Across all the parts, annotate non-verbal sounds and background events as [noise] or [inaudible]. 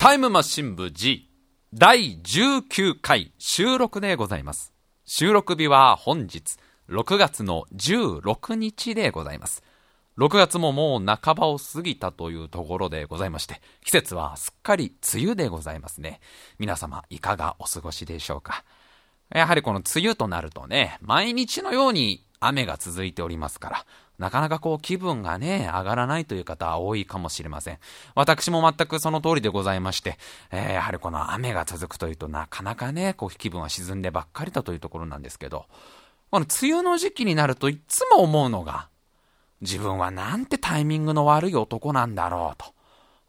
タイムマシン部 G 第19回収録でございます。収録日は本日6月の16日でございます。6月ももう半ばを過ぎたというところでございまして、季節はすっかり梅雨でございますね。皆様いかがお過ごしでしょうか。やはりこの梅雨となるとね、毎日のように雨が続いておりますから、なかなかこう気分がね、上がらないという方は多いかもしれません。私も全くその通りでございまして、えーやはりこの雨が続くというとなかなかね、こう気分は沈んでばっかりだというところなんですけど、この梅雨の時期になるといつも思うのが、自分はなんてタイミングの悪い男なんだろうと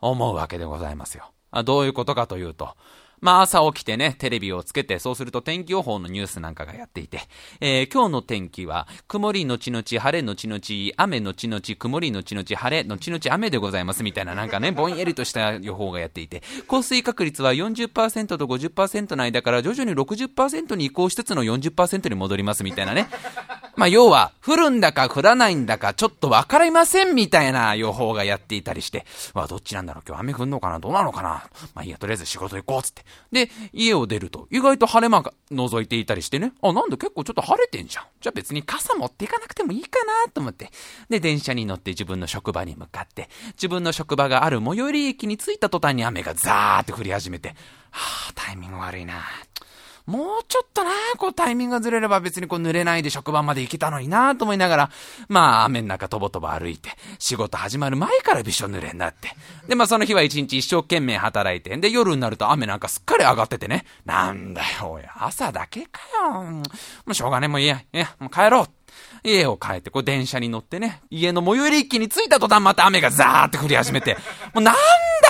思うわけでございますよ。どういうことかというと、まあ朝起きてね、テレビをつけて、そうすると天気予報のニュースなんかがやっていて、えー今日の天気は、曇り後々晴れ後々雨後々曇り後々晴れ後々雨でございますみたいななんかね、ぼんやりとした予報がやっていて、降水確率は40%と50%の間から徐々に60%に移行しつつの40%に戻りますみたいなね。[laughs] まあ要は、降るんだか降らないんだかちょっとわかりませんみたいな予報がやっていたりして、わあどっちなんだろう今日雨降んのかなどうなのかなまあいいや、とりあえず仕事行こうつって。で、家を出ると。意外と晴れ間が覗いていたりしてね、あ、なんだ結構ちょっと晴れてんじゃん。じゃあ別に傘持っていかなくてもいいかなと思って。で、電車に乗って自分の職場に向かって、自分の職場がある最寄り駅に着いた途端に雨がザーって降り始めて、はあ、タイミング悪いなもうちょっとな、こうタイミングがずれれば別にこう濡れないで職場まで行けたのになと思いながら、まあ雨の中とぼとぼ歩いて、仕事始まる前からびしょ濡れになって。で、まあその日は一日一生懸命働いて、で夜になると雨なんかすっかり上がっててね、なんだよ、おい、朝だけかよ。もうしょうがねえ、もういいや、いや、もう帰ろう。家を帰って、こう電車に乗ってね、家の最寄り駅に着いた途端また雨がザーって降り始めて、もうなん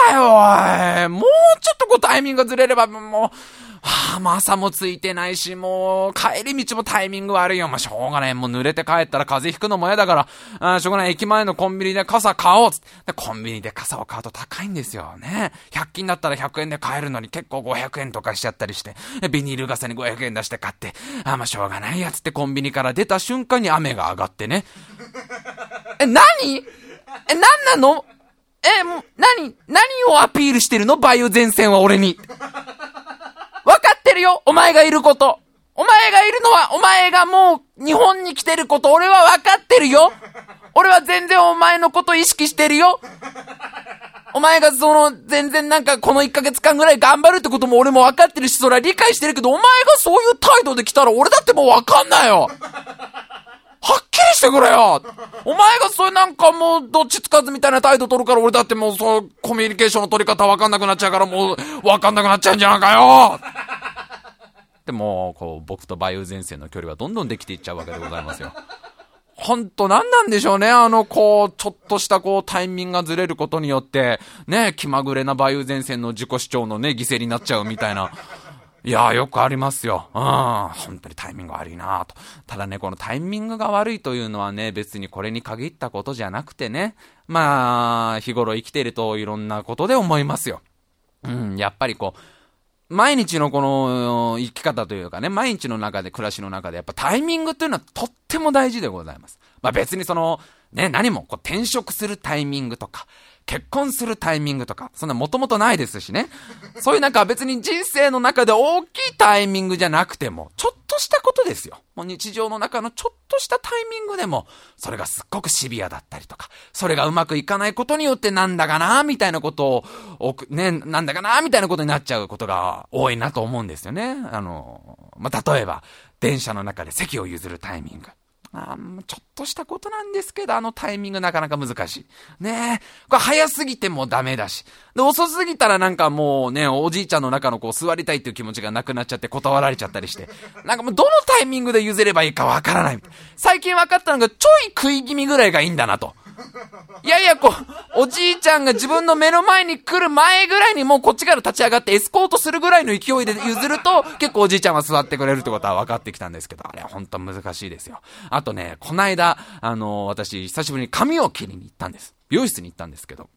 だよ、おい。もうちょっとこうタイミングがずれれば、もう、はあ、もう朝もついてないし、もう、帰り道もタイミング悪いよ。まあ、しょうがない。もう濡れて帰ったら風邪ひくのも嫌だから、あしょうがない。駅前のコンビニで傘買おうつってでコンビニで傘を買うと高いんですよね。100均だったら100円で買えるのに結構500円とかしちゃったりして、ビニール傘に500円出して買って、あまあ、しょうがないやつってコンビニから出た瞬間に雨が上がってね。え、何？え、何なの？え、もう、何？何をアピールしてるの？梅雨前線は俺に。ってるよ。お前がいること。お前がいるのは、お前がもう日本に来てること。俺はわかってるよ。俺は全然お前のこと意識してるよ。お前がその、全然なんかこの1ヶ月間ぐらい頑張るってことも俺も分かってるし、それは理解してるけど、お前がそういう態度で来たら俺だってもう分かんないよ。はっきりしてくれよ。お前がそういうなんかもうどっちつかずみたいな態度取るから俺だってもうそうコミュニケーションの取り方わかんなくなっちゃうからもうわかんなくなっちゃうんじゃないかよ。でも、こう僕と梅雨前線の距離はどんどんできていっちゃうわけでございますよ。[laughs] ほんと何なんでしょうね。あの、こう、ちょっとしたこう、タイミングがずれることによって、ね、気まぐれな梅雨前線の自己主張のね、犠牲になっちゃうみたいな。いやー、よくありますよ。うん。本当にタイミング悪いなと。ただね、このタイミングが悪いというのはね、別にこれに限ったことじゃなくてね、まあ、日頃生きてるといろんなことで思いますよ。うん、やっぱりこう、毎日のこの生き方というかね、毎日の中で、暮らしの中で、やっぱタイミングというのはとっても大事でございます。まあ別にその、ね、何もこう転職するタイミングとか、結婚するタイミングとか、そんなもともとないですしね。そういうなんか別に人生の中で大きいタイミングじゃなくても、ちょっとしたことですよ。もう日常の中のちょっとしたタイミングでも、それがすっごくシビアだったりとか、それがうまくいかないことによってなんだかな、みたいなことを、ね、なんだかな、みたいなことになっちゃうことが多いなと思うんですよね。あの、まあ、例えば、電車の中で席を譲るタイミング。あちょっとしたことなんですけど、あのタイミングなかなか難しい。ねえ。これ早すぎてもダメだし。で、遅すぎたらなんかもうね、おじいちゃんの中のこう座りたいっていう気持ちがなくなっちゃって断られちゃったりして。なんかもうどのタイミングで譲ればいいかわからない。最近分かったのがちょい食い気味ぐらいがいいんだなと。い [laughs] やいや、こう、おじいちゃんが自分の目の前に来る前ぐらいにもうこっちから立ち上がってエスコートするぐらいの勢いで譲ると、結構おじいちゃんは座ってくれるってことは分かってきたんですけど、あれは本当難しいですよ。あとね、こないだ、あの私、久しぶりに髪を切りに行ったんです。美容室に行ったんですけど、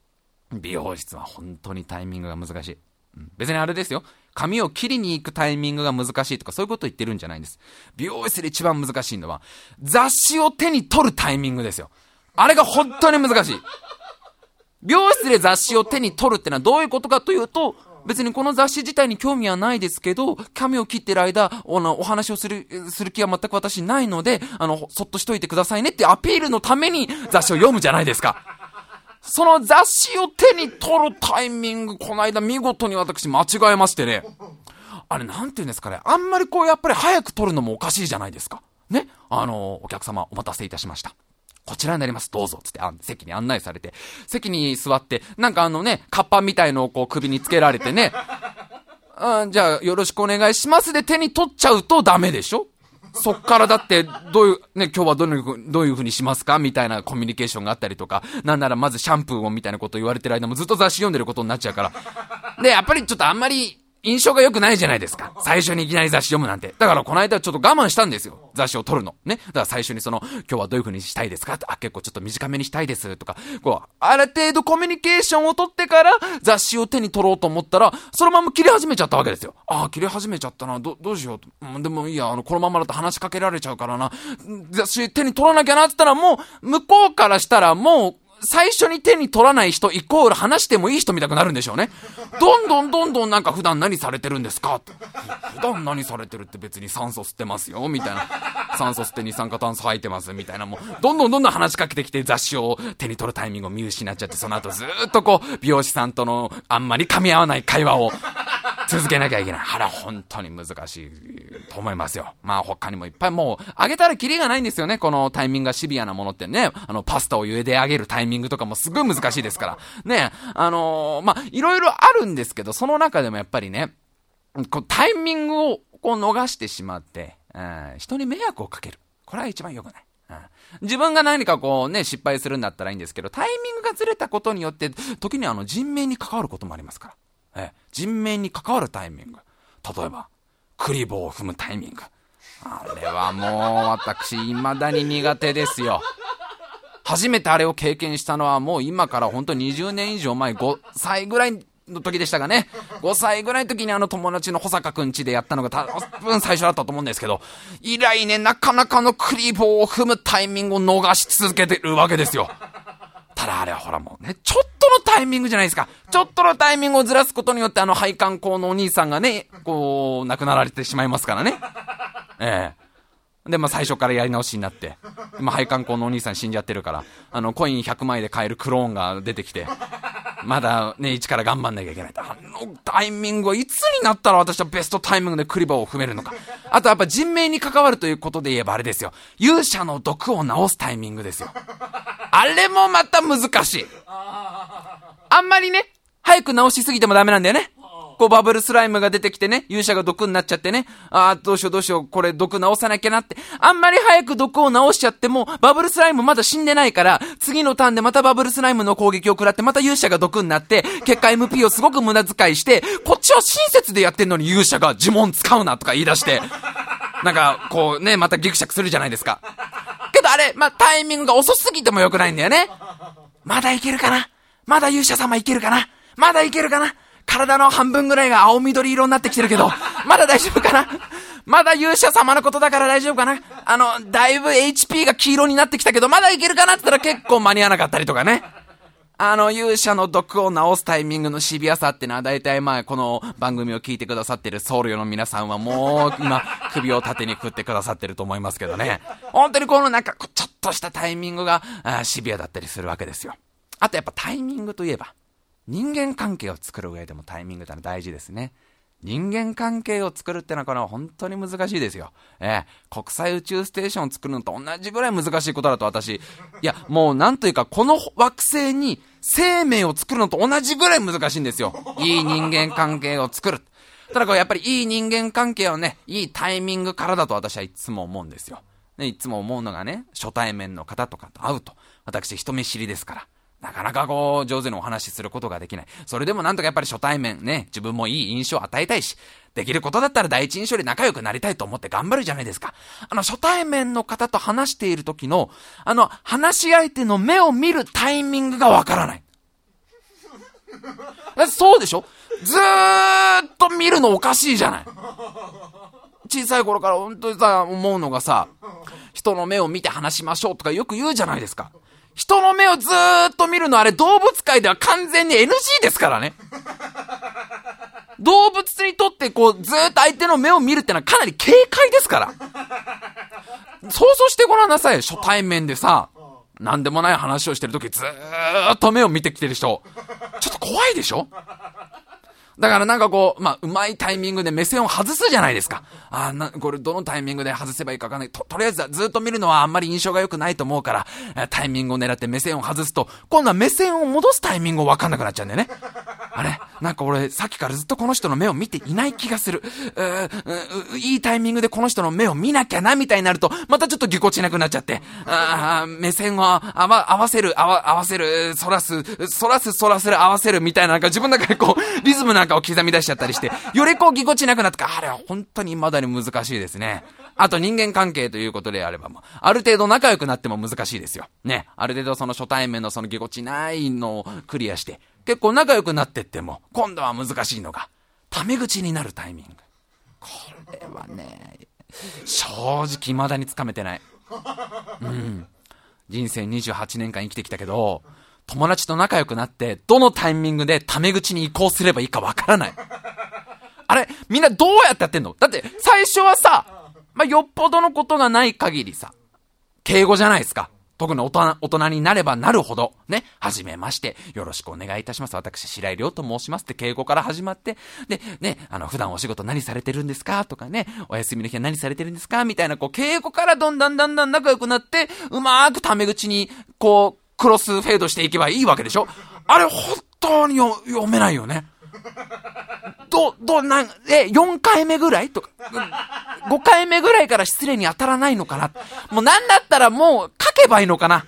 美容室は本当にタイミングが難しい。うん別にあれですよ。髪を切りに行くタイミングが難しいとかそういうこと言ってるんじゃないんです。美容室で一番難しいのは、雑誌を手に取るタイミングですよ。あれが本当に難しい。美容室で雑誌を手に取るってのはどういうことかというと、別にこの雑誌自体に興味はないですけど、髪を切ってる間、おの、お話をする、する気は全く私ないので、あの、そっとしといてくださいねってアピールのために雑誌を読むじゃないですか。その雑誌を手に取るタイミング、この間見事に私間違えましてね。あれ、なんて言うんですかね。あんまりこう、やっぱり早く取るのもおかしいじゃないですか。ね。あの、お客様お待たせいたしました。こちらになります。どうぞ。つって、あ席に案内されて、席に座って、なんかあのね、カッパみたいのをこう首につけられてね、うん、じゃあよろしくお願いしますで手に取っちゃうとダメでしょ？そっからだって、どういう、ね、今日はどのどういう風にしますか？みたいなコミュニケーションがあったりとか、なんならまずシャンプーをみたいなこと言われてる間もずっと雑誌読んでることになっちゃうから。で、やっぱりちょっとあんまり、印象が良くないじゃないですか。最初にいきなり雑誌読むなんて。だからこの間ちょっと我慢したんですよ。雑誌を撮るの。ね。だから最初にその、今日はどういう風にしたいですか？あ、結構ちょっと短めにしたいです。とか、こう、ある程度コミュニケーションを取ってから雑誌を手に取ろうと思ったら、そのまま切り始めちゃったわけですよ。ああ、切り始めちゃったな。ど、どうしよう。うん、でもいいや、あの、このままだと話しかけられちゃうからな。雑誌手に取らなきゃなって言ったらもう、向こうからしたらもう、最初に手に取らない人イコール話してもいい人見たくなるんでしょうね。どんどんどんどんなんか普段何されてるんですか普段何されてるって別に酸素吸ってますよ、みたいな。酸素吸って二酸化炭素吐いてます、みたいな。もう、どんどんどんどん話しかけてきて雑誌を手に取るタイミングを見失っちゃって、その後ずっとこう、美容師さんとのあんまり噛み合わない会話を続けなきゃいけない。あれ本当に難しいと思いますよ。まあ他にもいっぱいもう、あげたらキリがないんですよね。このタイミングがシビアなものってね。あの、パスタを茹で上げるタイミングイミングとかもすごい難しいですから。ね。あのー、まあ、いろいろあるんですけど、その中でもやっぱりね、こうタイミングをこう逃してしまって、うん、人に迷惑をかける。これは一番良くない。自分が何かこうね、失敗するんだったらいいんですけど、タイミングがずれたことによって、時にあの人命に関わることもありますから。え人命に関わるタイミング。例えば、クリボーを踏むタイミング。あれはもう私、未だに苦手ですよ。初めてあれを経験したのはもう今から本当20年以上前、5歳ぐらいの時でしたかね。5歳ぐらいの時にあの友達の保坂くんちでやったのが多分最初だったと思うんですけど、以来ね、なかなかのクリボーを踏むタイミングを逃し続けてるわけですよ。ただあれはほらもうね、ちょっとのタイミングじゃないですか。ちょっとのタイミングをずらすことによってあの配管工のお兄さんがね、こう、亡くなられてしまいますからね。ええで、まあ最初からやり直しになって、ま配管工のお兄さん死んじゃってるから、あの、コイン100枚で買えるクローンが出てきて、まだね、一から頑張んなきゃいけない。あのタイミングはいつになったら私はベストタイミングでクリバーを踏めるのか。あとやっぱ人命に関わるということで言えばあれですよ。勇者の毒を治すタイミングですよ。あれもまた難しい。あんまりね、早く治しすぎてもダメなんだよね。こうバブルスライムが出てきてね、勇者が毒になっちゃってね、ああ、どうしようどうしよう、これ毒治さなきゃなって、あんまり早く毒を治しちゃっても、バブルスライムまだ死んでないから、次のターンでまたバブルスライムの攻撃を食らって、また勇者が毒になって、結果 MP をすごく無駄遣いして、こっちは親切でやってんのに勇者が呪文使うなとか言い出して、なんか、こうね、またギクシャクするじゃないですか。けどあれ、まあ、タイミングが遅すぎても良くないんだよね。まだいけるかなまだ勇者様いけるかなまだいけるかな体の半分ぐらいが青緑色になってきてるけど、[laughs] まだ大丈夫かな？まだ勇者様のことだから大丈夫かな？あの、だいぶ HP が黄色になってきたけど、まだいけるかなって言ったら結構間に合わなかったりとかね。あの、勇者の毒を治すタイミングのシビアさってのは、大体まあ、この番組を聞いてくださってる僧侶の皆さんはもう、今、首を縦に振ってくださってると思いますけどね。本当にこのなんか、ちょっとしたタイミングが、シビアだったりするわけですよ。あとやっぱタイミングといえば、人間関係を作る上でもタイミングってのは大事ですね。人間関係を作るってのはこれは本当に難しいですよ。ええ、国際宇宙ステーションを作るのと同じぐらい難しいことだと私、いや、もうなんというかこの惑星に生命を作るのと同じぐらい難しいんですよ。いい人間関係を作る。ただこれやっぱりいい人間関係をね、いいタイミングからだと私はいつも思うんですよ。ね、いつも思うのがね、初対面の方とかと会うと、私人見知りですから。なかなかこう、上手にお話しすることができない。それでもなんとかやっぱり初対面ね、自分もいい印象を与えたいし、できることだったら第一印象で仲良くなりたいと思って頑張るじゃないですか。あの、初対面の方と話している時の、あの、話し相手の目を見るタイミングがわからない。そうでしょ？ずーっと見るのおかしいじゃない。小さい頃から本当にさ、思うのがさ、人の目を見て話しましょうとかよく言うじゃないですか。人の目をずーっと見るのあれ動物界では完全に NG ですからね。動物にとってこう、ずーっと相手の目を見るってのはかなり警戒ですから。想像してごらんなさい。初対面でさ、なんでもない話をしてるときずーっと目を見てきてる人。ちょっと怖いでしょ？だからなんかこう、まあ、うまいタイミングで目線を外すじゃないですか。あな、これどのタイミングで外せばいいかわかんない。と、とりあえずずっと見るのはあんまり印象が良くないと思うから、タイミングを狙って目線を外すと、今度は目線を戻すタイミングをわかんなくなっちゃうんだよね。あれ？なんか俺、さっきからずっとこの人の目を見ていない気がする。うういいタイミングでこの人の目を見なきゃな、みたいになると、またちょっとぎこちなくなっちゃって、あ目線を合わ、合わせる、合わ、合わせる、反らす、反らす、反らせる、合わせる、みたいな、なんか自分の中でこう、リズムなんかを刻み出しちゃったりして、[laughs] よりこうぎこちなくなってあれは本当に未だに難しいですね。あと人間関係ということであれば、ある程度仲良くなっても難しいですよ。ね。ある程度その初対面のそのぎこちないのをクリアして、結構仲良くなってっても、今度は難しいのが、タメ口になるタイミング。これはね、正直未だにつかめてない。うん。人生28年間生きてきたけど、友達と仲良くなって、どのタイミングでタメ口に移行すればいいかわからない。あれ、みんなどうやってやってんの？だって、最初はさ、まあ、よっぽどのことがない限りさ、敬語じゃないですか。特に大人、大人になればなるほど、ね、はじめまして、よろしくお願いいたします。私、白井亮と申しますって敬語から始まって、で、ね、あの、普段お仕事何されてるんですか？とかね、お休みの日は何されてるんですか？みたいな、こう、敬語からどんどんだんだん仲良くなって、うまーくタメ口に、こう、クロスフェードしていけばいいわけでしょ？あれ、本当に読めないよね。ど、ど、なん、え、4回目ぐらいとか、5回目ぐらいから失礼に当たらないのかな？もうなんだったらもう書けばいいのかな？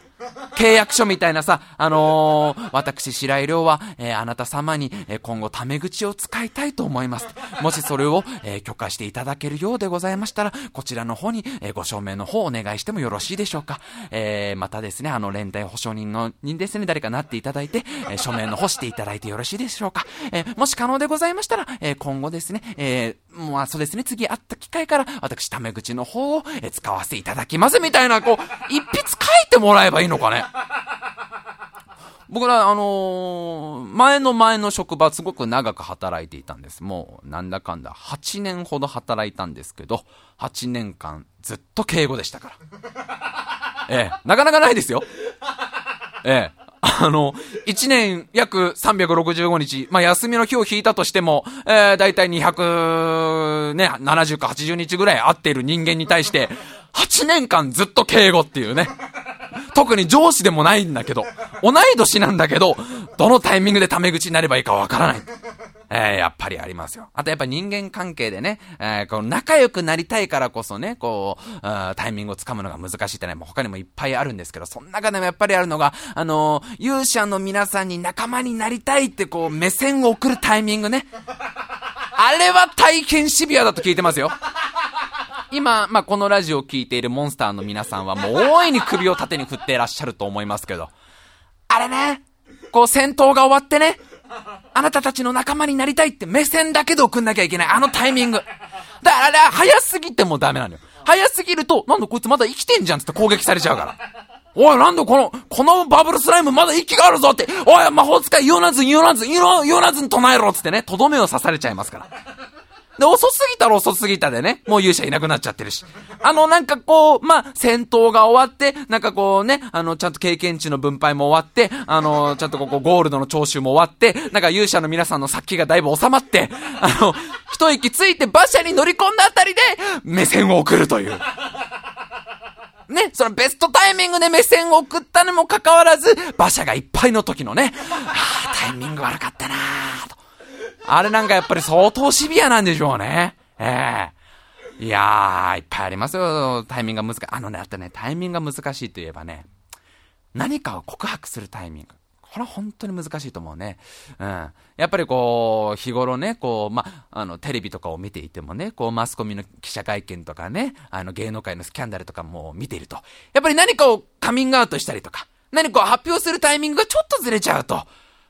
契約書みたいなさ、あのー、私、白井亮は、えー、あなた様に、えー、今後、タメ口を使いたいと思います。もしそれを、え許可していただけるようでございましたら、こちらの方に、えご証明の方をお願いしてもよろしいでしょうか。えまたですね、あの、連帯保証人の、にですね、誰かなっていただいて、え署名の方していただいてよろしいでしょうか。えもし可能でございましたら、え今後ですね、えまあ、そうですね、次会った機会から、私、タメ口の方を、え使わせていただきます、みたいな、こう、一筆書いてもらえばいいのかね。[laughs] 僕ら、あのー、前の前の職場、すごく長く働いていたんです。もう、なんだかんだ、8年ほど働いたんですけど、8年間、ずっと敬語でしたから。[laughs] ええ、なかなかないですよ。ええ。あの、1年約365日、まあ、休みの日を引いたとしても、えー、だいたい200、ね、70か80日ぐらい会っている人間に対して、8年間ずっと敬語っていうね。特に上司でもないんだけど、同い年なんだけど、どのタイミングでタメ口になればいいかわからない。えー、やっぱりありますよ。あとやっぱ人間関係でね、えー、こう仲良くなりたいからこそね、こう、タイミングをつかむのが難しいってね、もう他にもいっぱいあるんですけど、その中でもやっぱりあるのが、あのー、勇者の皆さんに仲間になりたいってこう、目線を送るタイミングね。あれは大変シビアだと聞いてますよ。今、まあ、このラジオを聴いているモンスターの皆さんはもう大いに首を縦に振っていらっしゃると思いますけど、あれね、こう戦闘が終わってね、あなたたちの仲間になりたいって目線だけで送んなきゃいけない。あのタイミング。だからあれ、早すぎてもダメなのよ。早すぎると、なんだこいつまだ生きてんじゃんって攻撃されちゃうから。おい、なんだこの、このバブルスライムまだ息があるぞって、おい、魔法使いイオナズン、イオナズン、イオナズン唱えろっつってね、とどめを刺されちゃいますから。で、遅すぎたら遅すぎたでね、もう勇者いなくなっちゃってるし。あの、なんかこう、まあ、戦闘が終わって、なんかこうね、あの、ちゃんと経験値の分配も終わって、あの、ちゃんとここゴールドの徴収も終わって、なんか勇者の皆さんの殺気がだいぶ収まって、あの、一息ついて馬車に乗り込んだあたりで、目線を送るという。ね、そのベストタイミングで目線を送ったにもかかわらず、馬車がいっぱいの時のね、ああ、タイミング悪かったなーと。あれなんかやっぱり相当シビアなんでしょうね。ええー、いやー、いっぱいありますよ。タイミングが難しい。あのね、あとね、タイミングが難しいといえばね、何かを告白するタイミング。これは本当に難しいと思うね。うん。やっぱりこう、日頃ね、こう、ま、あの、テレビとかを見ていてもね、こう、マスコミの記者会見とかね、あの、芸能界のスキャンダルとかも見ていると、やっぱり何かをカミングアウトしたりとか、何かを発表するタイミングがちょっとずれちゃうと、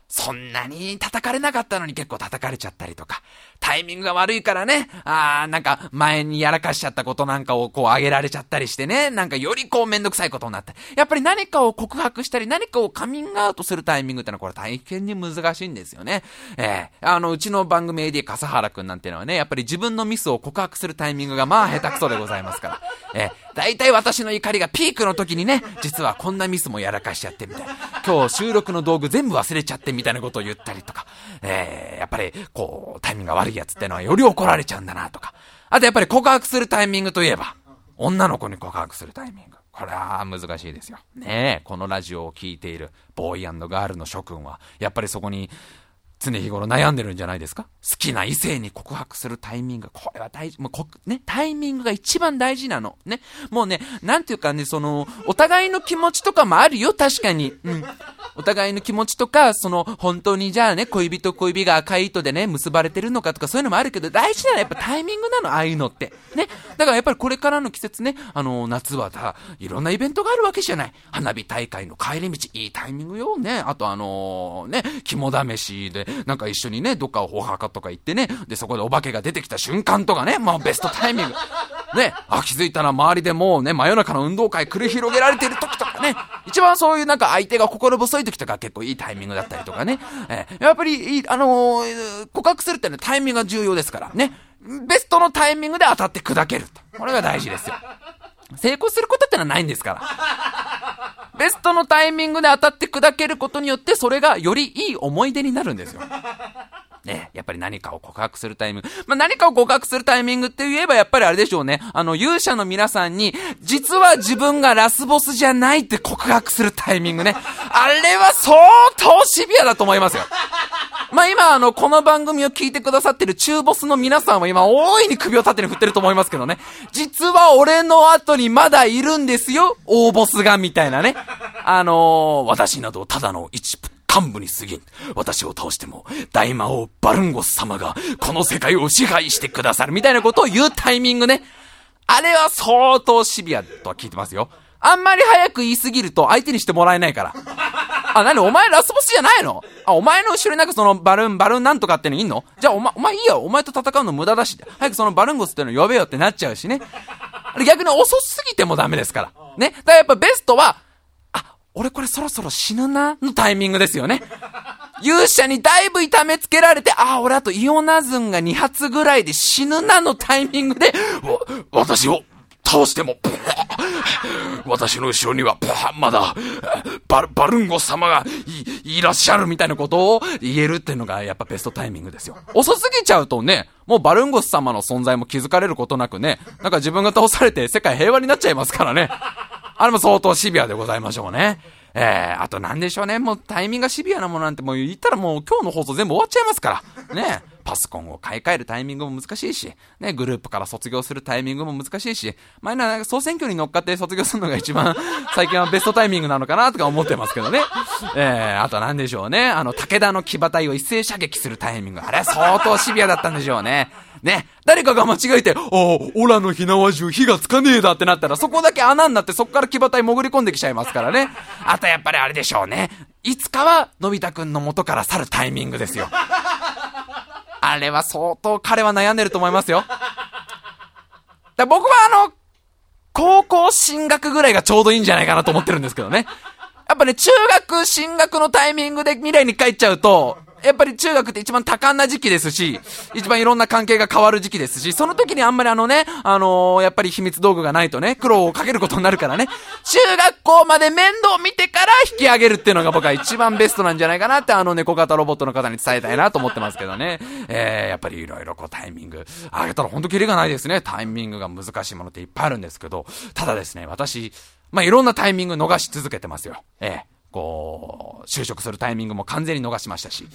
そんなに叩かれなかったのに結構叩かれちゃったりとか、タイミングが悪いからね、あー、なんか前にやらかしちゃったことなんかをこう上げられちゃったりしてね、なんかよりこうめんどくさいことになって。やっぱり何かを告白したり、何かをカミングアウトするタイミングってのはこれ大変に難しいんですよね。えー、あの、うちの番組 AD 笠原くんなんてのはね、やっぱり自分のミスを告白するタイミングがまあ下手くそでございますから。えー、大体私の怒りがピークの時にね、実はこんなミスもやらかしちゃってみたいな。今日収録の道具全部忘れちゃってみたいなことを言ったりとか、えー、やっぱり、こう、タイミングが悪いやつってのはより怒られちゃうんだなとか。あとやっぱり告白するタイミングといえば、女の子に告白するタイミング。これは難しいですよ。ねえ、このラジオを聴いているボーイガールの諸君は、やっぱりそこに常日頃悩んでるんじゃないですか？好きな異性に告白するタイミング。これは大事。もう、ね、タイミングが一番大事なの。ね。もうね、なんていうかね、その、お互いの気持ちとかもあるよ、確かに。うん。お互いの気持ちとか、その、本当にじゃあね、恋人恋人が赤い糸でね、結ばれてるのかとかそういうのもあるけど、大事なのはやっぱタイミングなの、ああいうのって。ね。だからやっぱりこれからの季節ね、あの、夏はだ、いろんなイベントがあるわけじゃない。花火大会の帰り道、いいタイミングよ、ね。あとあのー、ね、肝試しで、なんか一緒にね、どっかお墓とか行ってね、で、そこでお化けが出てきた瞬間とかね、まあベストタイミング。ね、あ、気づいたら周りでもうね、真夜中の運動会繰り広げられてる時とかね、一番そういうなんか相手が心細い時とか結構いいタイミングだったりとかね、えー、やっぱり、あのー、告白するってのはタイミングが重要ですからね、ベストのタイミングで当たって砕けると。これが大事ですよ。成功することってのはないんですから。ベストのタイミングで当たって砕けることによって、それがよりいい思い出になるんですよ。ね、やっぱり何かを告白するタイミング。まあ、何かを告白するタイミングって言えばやっぱりあれでしょうね。あの、勇者の皆さんに、実は自分がラスボスじゃないって告白するタイミングね。あれは相当シビアだと思いますよ。まあ、今、あの、この番組を聞いてくださってる中ボスの皆さんは今、大いに首を縦に振ってると思いますけどね。実は俺の後にまだいるんですよ、大ボスが、みたいなね。あのー、私などただの一幹部に過ぎん。私を倒しても、大魔王バルンゴス様が、この世界を支配してくださる、みたいなことを言うタイミングね。あれは相当シビアとは聞いてますよ。あんまり早く言いすぎると相手にしてもらえないから。あ、なにお前ラスボスじゃないの？あ、お前の後ろになんかそのバルーン、バルーンなんとかってのいんの？じゃあお前、お前いいよ。お前と戦うの無駄だし。早くそのバルンゴスっての呼べよってなっちゃうしね。逆に遅すぎてもダメですから。ね。だからやっぱベストは、俺これそろそろ死ぬなのタイミングですよね。[laughs] 勇者にだいぶ痛めつけられて、ああ、俺あとイオナズンが2発ぐらいで死ぬなのタイミングで、私を倒しても、[laughs] 私の後ろには、[laughs] まだ、ババルンゴ様がいいらっしゃるみたいなことを言えるっていうのがやっぱベストタイミングですよ。遅すぎちゃうとね、もうバルンゴス様の存在も気づかれることなくね、なんか自分が倒されて世界平和になっちゃいますからね。あれも相当シビアでございましょうね。えー、あと何でしょうね。もうタイミングがシビアなものなんてもう言ったらもう今日の放送全部終わっちゃいますから。ね。パソコンを買い替えるタイミングも難しいし、ね、グループから卒業するタイミングも難しいし、前なら、総選挙に乗っかって卒業するのが一番 [laughs] 最近はベストタイミングなのかなとか思ってますけどね。えー、あと何でしょうね。あの、武田の騎馬隊を一斉射撃するタイミング。あれは相当シビアだったんでしょうね。ね。誰かが間違えて、おお、オラの火縄銃火がつかねえだってなったら、そこだけ穴になってそこから騎馬隊潜り込んできちゃいますからね。あとやっぱりあれでしょうね。いつかは、のび太くんの元から去るタイミングですよ。あれは相当彼は悩んでると思いますよ。だ僕はあの、高校進学ぐらいがちょうどいいんじゃないかなと思ってるんですけどね。やっぱね、中学進学のタイミングで未来に帰っちゃうと、やっぱり中学って一番多感な時期ですし、[laughs] 一番いろんな関係が変わる時期ですし、その時にあんまりあのね、あのー、やっぱり秘密道具がないとね、苦労をかけることになるからね、中学校まで面倒見てから引き上げるっていうのが僕は一番ベストなんじゃないかなってあの猫型ロボットの方に伝えたいなと思ってますけどね。えー、やっぱりいろいろこうタイミング、上げたらほんとキリがないですね。タイミングが難しいものっていっぱいあるんですけど、ただですね、私、まあ、いろんなタイミング逃し続けてますよ。ええこう、就職するタイミングも完全に逃しましたし、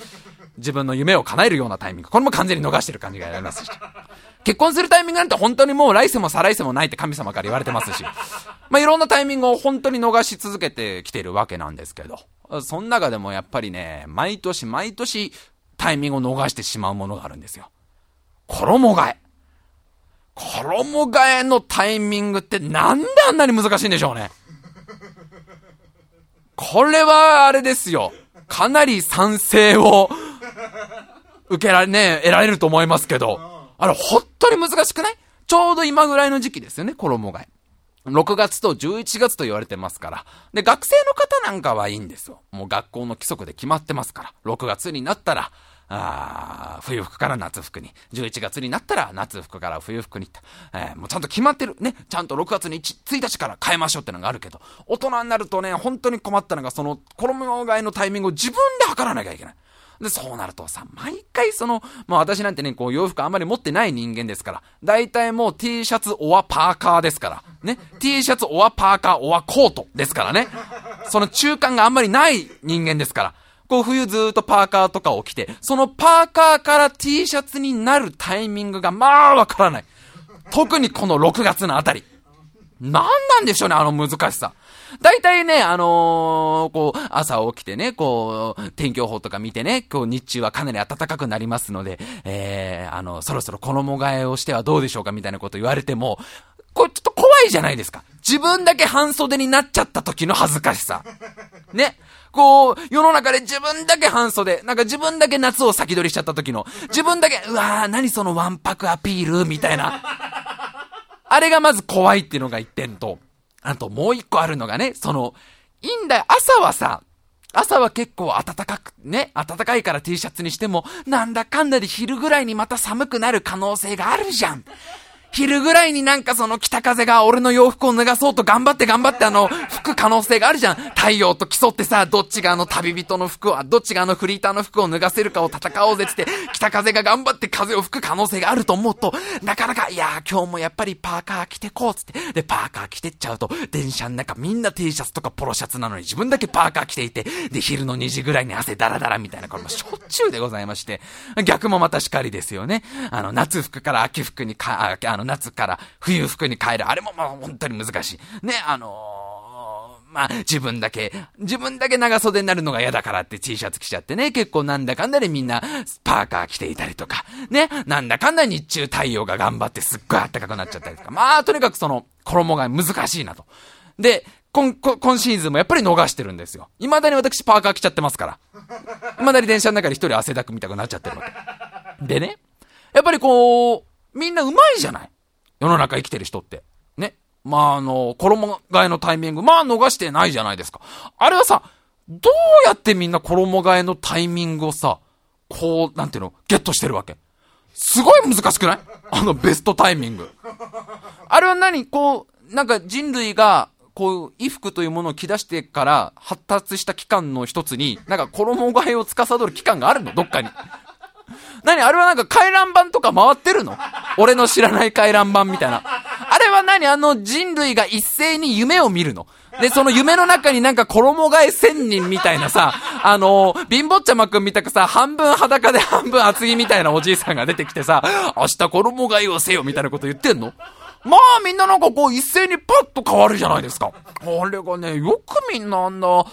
自分の夢を叶えるようなタイミング、これも完全に逃してる感じがありますし、結婚するタイミングなんて本当にもう来世も再来世もないって神様から言われてますし、まあ、いろんなタイミングを本当に逃し続けてきてるわけなんですけど、その中でもやっぱりね、毎年毎年タイミングを逃してしまうものがあるんですよ。衣替え。衣替えのタイミングってなんであんなに難しいんでしょうね。これはあれですよ。かなり賛成を、受けられ、ね、得られると思いますけど、あれ、本当に難しくない？ちょうど今ぐらいの時期ですよね、衣替え。6月と11月と言われてますから。で、学生の方なんかはいいんですよ。もう学校の規則で決まってますから。6月になったら、あ冬服から夏服に。11月になったら夏服から冬服にえー、もうちゃんと決まってる。ね。ちゃんと6月に 1, 1日から変えましょうってのがあるけど、大人になるとね、本当に困ったのが、その衣替えのタイミングを自分で測らなきゃいけない。で、そうなるとさ、毎回その、まあ私なんてね、こう洋服あんまり持ってない人間ですから、大体もう T シャツ、オアパーカーですから、ね、T シャツ、オアパーカー、オアコートですからね。その中間があんまりない人間ですから、こう冬ずっとパーカーとかを着て、そのパーカーから T シャツになるタイミングがまあわからない。特にこの6月のあたり。何なんでしょうね、あの難しさ。大体ね、あのー、こう、朝起きてね、こう、天気予報とか見てね、今日日中はかなり暖かくなりますので、えー、あの、そろそろ衣替えをしてはどうでしょうかみたいなこと言われても、これちょっと怖いじゃないですか。自分だけ半袖になっちゃった時の恥ずかしさ。[laughs] ね。こう、世の中で自分だけ半袖、なんか自分だけ夏を先取りしちゃった時の、自分だけ、うわー、何そのわんぱくアピールみたいな。[laughs] あれがまず怖いっていうのが一点と、あともう一個あるのがね、その、いいんだよ、朝はさ、朝は結構暖かく、ね、暖かいから T シャツにしても、なんだかんだで昼ぐらいにまた寒くなる可能性があるじゃん。昼ぐらいになんかその北風が俺の洋服を脱がそうと頑張って頑張ってあの、吹く可能性があるじゃん。太陽と競ってさ、どっちがあの旅人の服を、どっちがあのフリーターの服を脱がせるかを戦おうぜって、北風が頑張って風を吹く可能性があると思うと、なかなか、いやー今日もやっぱりパーカー着てこうつって、で、パーカー着てっちゃうと、電車の中みんな T シャツとかポロシャツなのに自分だけパーカー着ていて、で、昼の2時ぐらいに汗ダラダラみたいな、これもしょっちゅうでございまして、逆もまたしかりですよね。あの、夏服から秋服にか、あの、夏から冬服に変える。あれもまあ本当に難しい。ね、あのー、まあ、自分だけ、自分だけ長袖になるのが嫌だからって T シャツ着ちゃってね、結構なんだかんだでみんなパーカー着ていたりとか、ね、なんだかんだ日中太陽が頑張ってすっごい暖かくなっちゃったりとか、まあ、とにかくその、衣が難しいなと。で、今、今シーズンもやっぱり逃してるんですよ。未だに私パーカー着ちゃってますから。未だに電車の中で一人汗だくみたくなっちゃってるわけ。でね、やっぱりこう、みんなうまいじゃない？世の中生きてる人って。ね？まあ、あの、衣替えのタイミング、まあ逃してないじゃないですか。あれはさ、どうやってみんな衣替えのタイミングをさ、こう、なんていうの、ゲットしてるわけ？すごい難しくない？あのベストタイミング。あれは何？こう、なんか人類が、こう、衣服というものを着出してから発達した期間の一つに、なんか衣替えを司る期間があるの？どっかに。何あれはなんか回覧板とか回ってるの？俺の知らない回覧板みたいな。あれは何？あの人類が一斉に夢を見るので、その夢の中になんか衣替え千人みたいなさ、あのー、貧乏ちゃまくんみたくさ、半分裸で半分厚着みたいなおじいさんが出てきてさ、明日衣替えをせよみたいなこと言ってんの？まあみんななんかこう一斉にパッと変わるじゃないですか。あれがね、よくみんなあんな、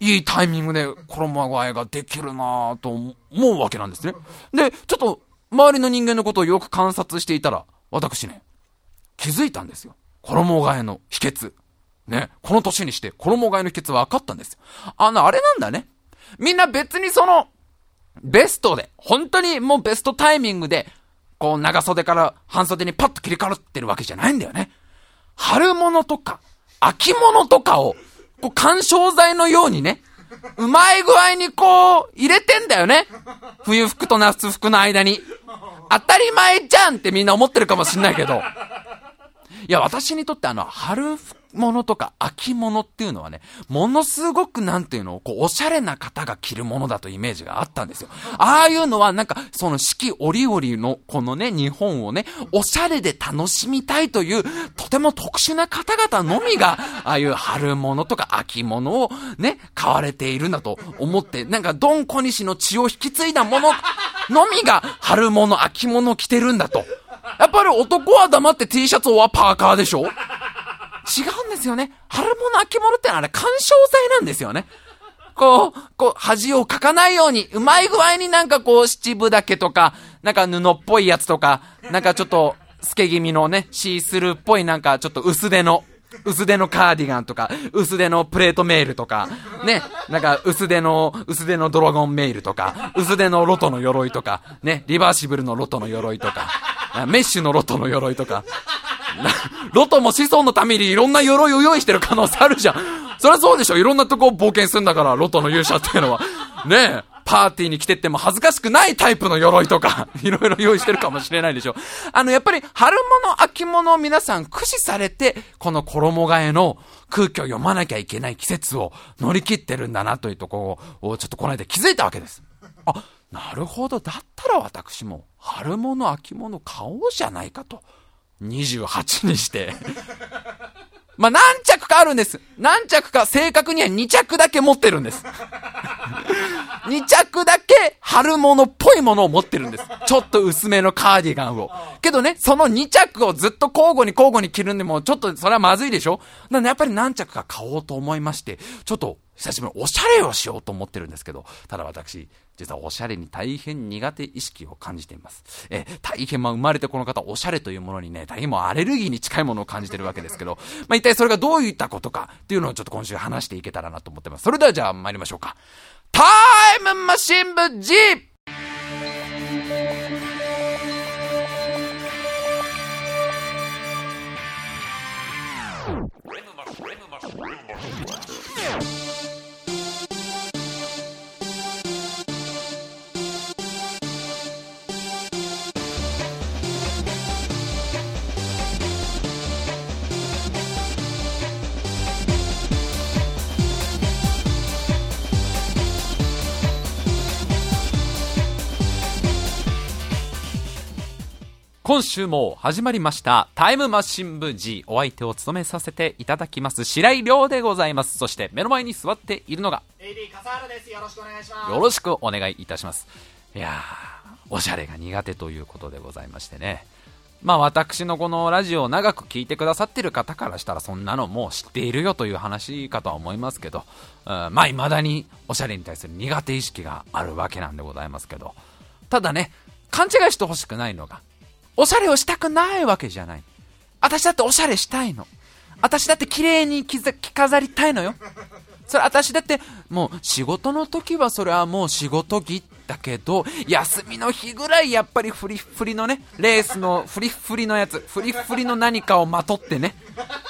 いいタイミングで衣替えができるなぁと思うわけなんですね。で、ちょっと周りの人間のことをよく観察していたら、私ね、気づいたんですよ。衣替えの秘訣。ね、この年にして衣替えの秘訣は分かったんですよ。あの、あれなんだね。みんな別にその、ベストで、本当にもうベストタイミングで、こう長袖から半袖にパッと切り替わってるわけじゃないんだよね。春物とか、秋物とかをこう、干渉剤のようにね、うまい具合にこう、入れてんだよね。冬服と夏服の間に。当たり前じゃんってみんな思ってるかもしんないけど。いや、私にとってあの、春服物とか秋物っていうのはね、ものすごくなんていうの、こう、おしゃれな方が着るものだとイメージがあったんですよ。ああいうのはなんか、その四季折々のこのね、日本をね、おしゃれで楽しみたいという、とても特殊な方々のみが、[laughs] ああいう春物とか秋物をね、買われているんだと思って、なんか、ドン小西の血を引き継いだもののみが、春物、秋物着てるんだと。やっぱり男は黙って T シャツはパーカーでしょ？違うんですよね。春物、秋物ってのはあれ、干渉剤なんですよね。こう、こう、恥をかかないように、うまい具合になんかこう、七分だけとか、なんか布っぽいやつとか、なんかちょっと、透け気味のね、シースルーっぽいなんかちょっと薄手の、薄手のカーディガンとか、薄手のプレートメールとか、ね、なんか薄手の、薄手のドラゴンメールとか、薄手のロトの鎧とか、ね、リバーシブルのロトの鎧とか、メッシュのロトの鎧とか、[laughs] ロトも子孫のためにいろんな鎧を用意してる可能性あるじゃん。そりゃそうでしょ。いろんなとこを冒険するんだから、ロトの勇者っていうのは。ねえ。パーティーに来てっても恥ずかしくないタイプの鎧とか、[laughs] いろいろ用意してるかもしれないでしょ。あの、やっぱり春物、秋物を皆さん駆使されて、この衣替えの空気を読まなきゃいけない季節を乗り切ってるんだなというところを、ちょっとこの間気づいたわけです。あ、なるほど。だったら私も、春物、秋物買おうじゃないかと。28にして [laughs] まあ、何着かあるんです。何着か、正確には2着だけ持ってるんです。[laughs] 2着だけ春物っぽいものを持ってるんです。ちょっと薄めのカーディガンを。けどね、その2着をずっと交互に交互に着るんでも、ちょっとそれはまずいでしょなのでやっぱり何着か買おうと思いまして、ちょっと久しぶりにおしゃれをしようと思ってるんですけど、ただ私、実はおしゃれに大変苦手意識を感じています。え大変、まあ、生まれてこの方、おしゃれというものにね、大変もアレルギーに近いものを感じてるわけですけど、まあ、一体それがどういったことかっていうのをちょっと今週話していけたらなと思ってます。それではじゃあ参りましょうか。タイムマシン部 G! 今週も始まりましたタイムマシン部 G お相手を務めさせていただきます白井亮でございます。そして目の前に座っているのが AD 笠原です。よろしくお願いします。よろしくお願いいたします。いやーおしゃれが苦手ということでございましてね。まあ私のこのラジオを長く聞いてくださってる方からしたらそんなのもう知っているよという話かとは思いますけど、うん、まあ未だにおしゃれに対する苦手意識があるわけなんでございますけど、ただね、勘違いしてほしくないのが、おしゃれをしたくないわけじゃない。私だっておしゃれしたいの。私だって綺麗に着飾りたいのよ。それ私だってもう仕事の時はそれはもう仕事着だけど、休みの日ぐらいやっぱりフリフリのね、レースのフリフリのやつ、フリフリの何かをまとってね、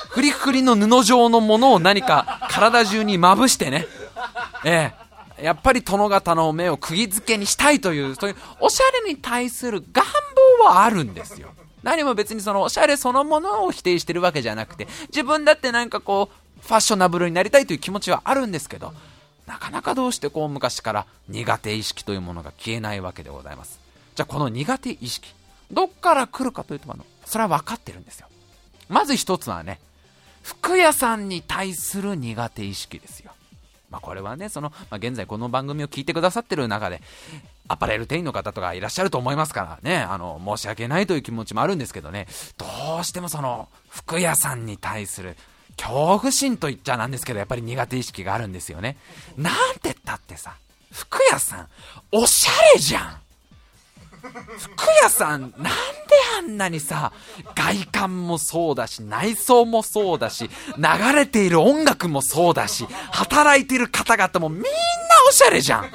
フリフリの布状のものを何か体中にまぶしてね、ええやっぱり殿方の目を釘付けにしたいという、そういうおしゃれに対する願望はあるんですよ。何も別にそのおしゃれそのものを否定してるわけじゃなくて、自分だってなんかこう、ファッショナブルになりたいという気持ちはあるんですけど、なかなかどうしてこう昔から苦手意識というものが消えないわけでございます。じゃあこの苦手意識、どっから来るかというと、あの、それは分かってるんですよ。まず一つはね、服屋さんに対する苦手意識ですよ。まあ、これはね、その、まあ、現在この番組を聞いてくださってる中で、アパレル店員の方とかいらっしゃると思いますからね、あの、申し訳ないという気持ちもあるんですけどね、どうしてもその、服屋さんに対する恐怖心と言っちゃなんですけど、やっぱり苦手意識があるんですよね。なんて言ったってさ、服屋さん、おしゃれじゃん服屋さん、なんであんなにさ、外観もそうだし、内装もそうだし、流れている音楽もそうだし、働いてる方々もみんなおしゃれじゃん。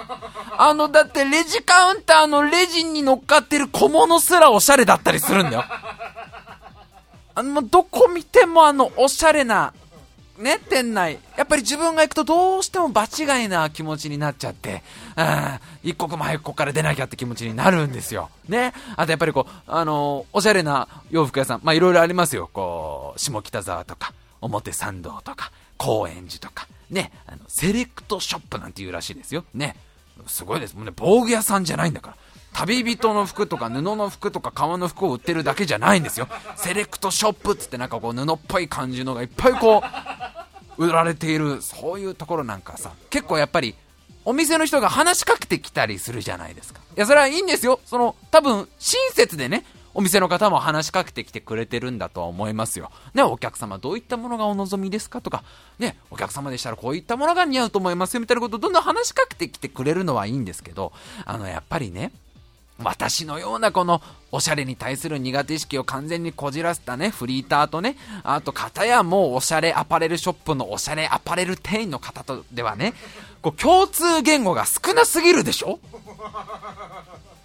あの、だってレジカウンターのレジに乗っかってる小物すらおしゃれだったりするんだよ。あの、どこ見てもあの、おしゃれなね、店内。やっぱり自分が行くとどうしても場違いな気持ちになっちゃって、うん、一刻も早くここから出なきゃって気持ちになるんですよ。ね。あとやっぱりこう、あのー、おしゃれな洋服屋さん、まあいろいろありますよ。こう、下北沢とか、表参道とか、高円寺とか、ね、あの、セレクトショップなんて言うらしいですよ。ね。すごいです。もうね、防具屋さんじゃないんだから。旅人の服とか布の服とか革の服を売ってるだけじゃないんですよ。セレクトショップっつってなんかこう布っぽい感じのがいっぱいこう、売られている、そういうところなんかさ、結構やっぱり、お店の人が話しかけてきたりするじゃないですか。いや、それはいいんですよ。その、多分、親切でね、お店の方も話しかけてきてくれてるんだとは思いますよ。ね、お客様どういったものがお望みですかとか、ね、お客様でしたらこういったものが似合うと思いますよみたいなことをどんどん話しかけてきてくれるのはいいんですけど、あの、やっぱりね、私のようなこのおしゃれに対する苦手意識を完全にこじらせたね、フリーターとね、あと方やもうおしゃれアパレルショップのおしゃれアパレル店員の方とではね、こう共通言語が少なすぎるでしょ？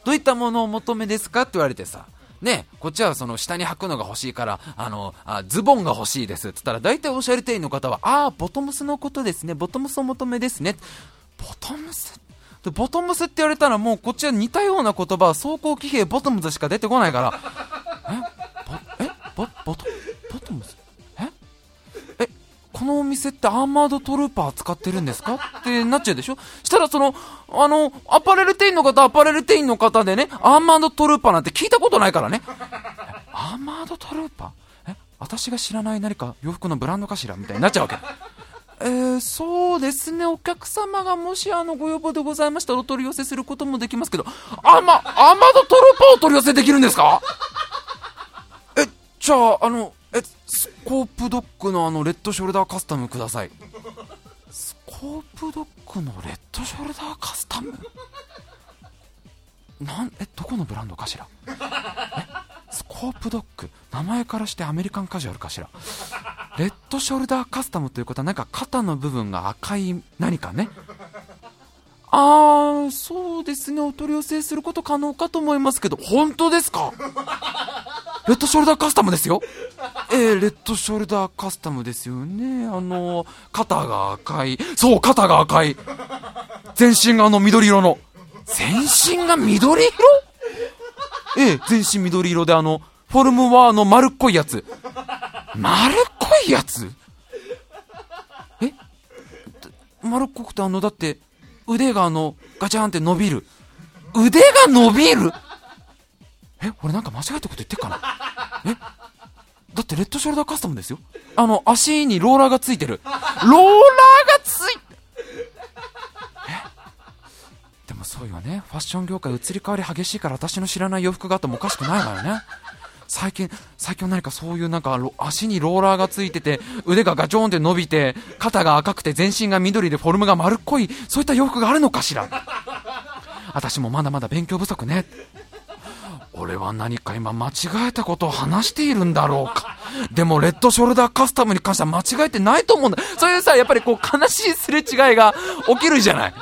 どういったものをお求めですかって言われてさ、ね、こっちはその下に履くのが欲しいから、あの、あズボンが欲しいですって言ったら、大体おしゃれ店員の方は、ああ、ボトムスのことですね、ボトムスを求めですね。ボトムスでボトムスって言われたらもうこっちは似たような言葉走行騎兵ボトムズしか出てこないから。え？え？ボボトボトムズ？え？え？このお店ってアーマードトルーパー使ってるんですか？ってなっちゃうでしょ？したらそのあのアパレル店員の方アパレル店員の方でねアーマードトルーパーなんて聞いたことないからね。アーマードトルーパー？え？私が知らない何か洋服のブランドかしら？みたいになっちゃうわけ。えー、そうですね、お客様がもしあのご要望でございましたらお取り寄せすることもできますけど、あま、アマドトルパを取り寄せできるんですか？え、じゃあ、あの、え、スコープドッグのあの、レッドショルダーカスタムください。スコープドッグのレッドショルダーカスタム？なん、え、どこのブランドかしら？え、スコープドッグ。名前からしてアメリカンカジュアルかしら。レッドショルダーカスタムということはなんか肩の部分が赤い何かね。あーそうですね。お取り寄せすること可能かと思いますけど本当ですか？レッドショルダーカスタムですよ。えー、レッドショルダーカスタムですよね。あの肩が赤い。そう肩が赤い。全身があの緑色の。全身が緑色？ええ全身緑色であのフォルムはあの丸っこいやつ。丸っこいやつ？え？丸っこくてあの、だって、腕があの、ガチャンって伸びる。腕が伸びる？え俺なんか間違えたこと言ってっかな？え？だってレッドショルダーカスタムですよ。あの、足にローラーがついてる。ローラーがついえもそうよね。ファッション業界移り変わり激しいから私の知らない洋服があってもおかしくないわよね。最近、最近は何かそういうなんか足にローラーがついてて、腕がガチョーンって伸びて、肩が赤くて全身が緑でフォルムが丸っこい、そういった洋服があるのかしら。私もまだまだ勉強不足ね。俺は何か今間違えたことを話しているんだろうか。でも、レッドショルダーカスタムに関しては間違えてないと思うんだ。そういうさ、やっぱりこう悲しいすれ違いが起きるじゃない。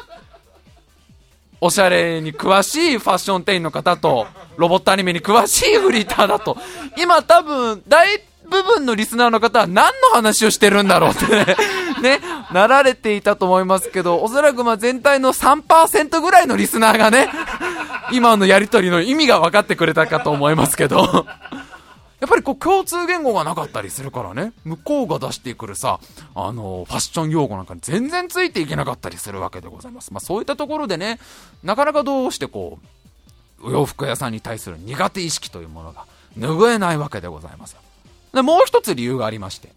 おしゃれに詳しいファッション店員の方と、ロボットアニメに詳しいフリーターだと、今多分、大部分のリスナーの方は何の話をしてるんだろうってね、[laughs] ね、なられていたと思いますけど、おそらくま全体の3%ぐらいのリスナーがね、今のやりとりの意味が分かってくれたかと思いますけど、やっぱりこう共通言語がなかったりするからね、向こうが出してくるさ、あの、ファッション用語なんかに全然ついていけなかったりするわけでございます。まあそういったところでね、なかなかどうしてこう、お洋服屋さんに対する苦手意識というものが拭えないわけでございますよ。で、もう一つ理由がありまして、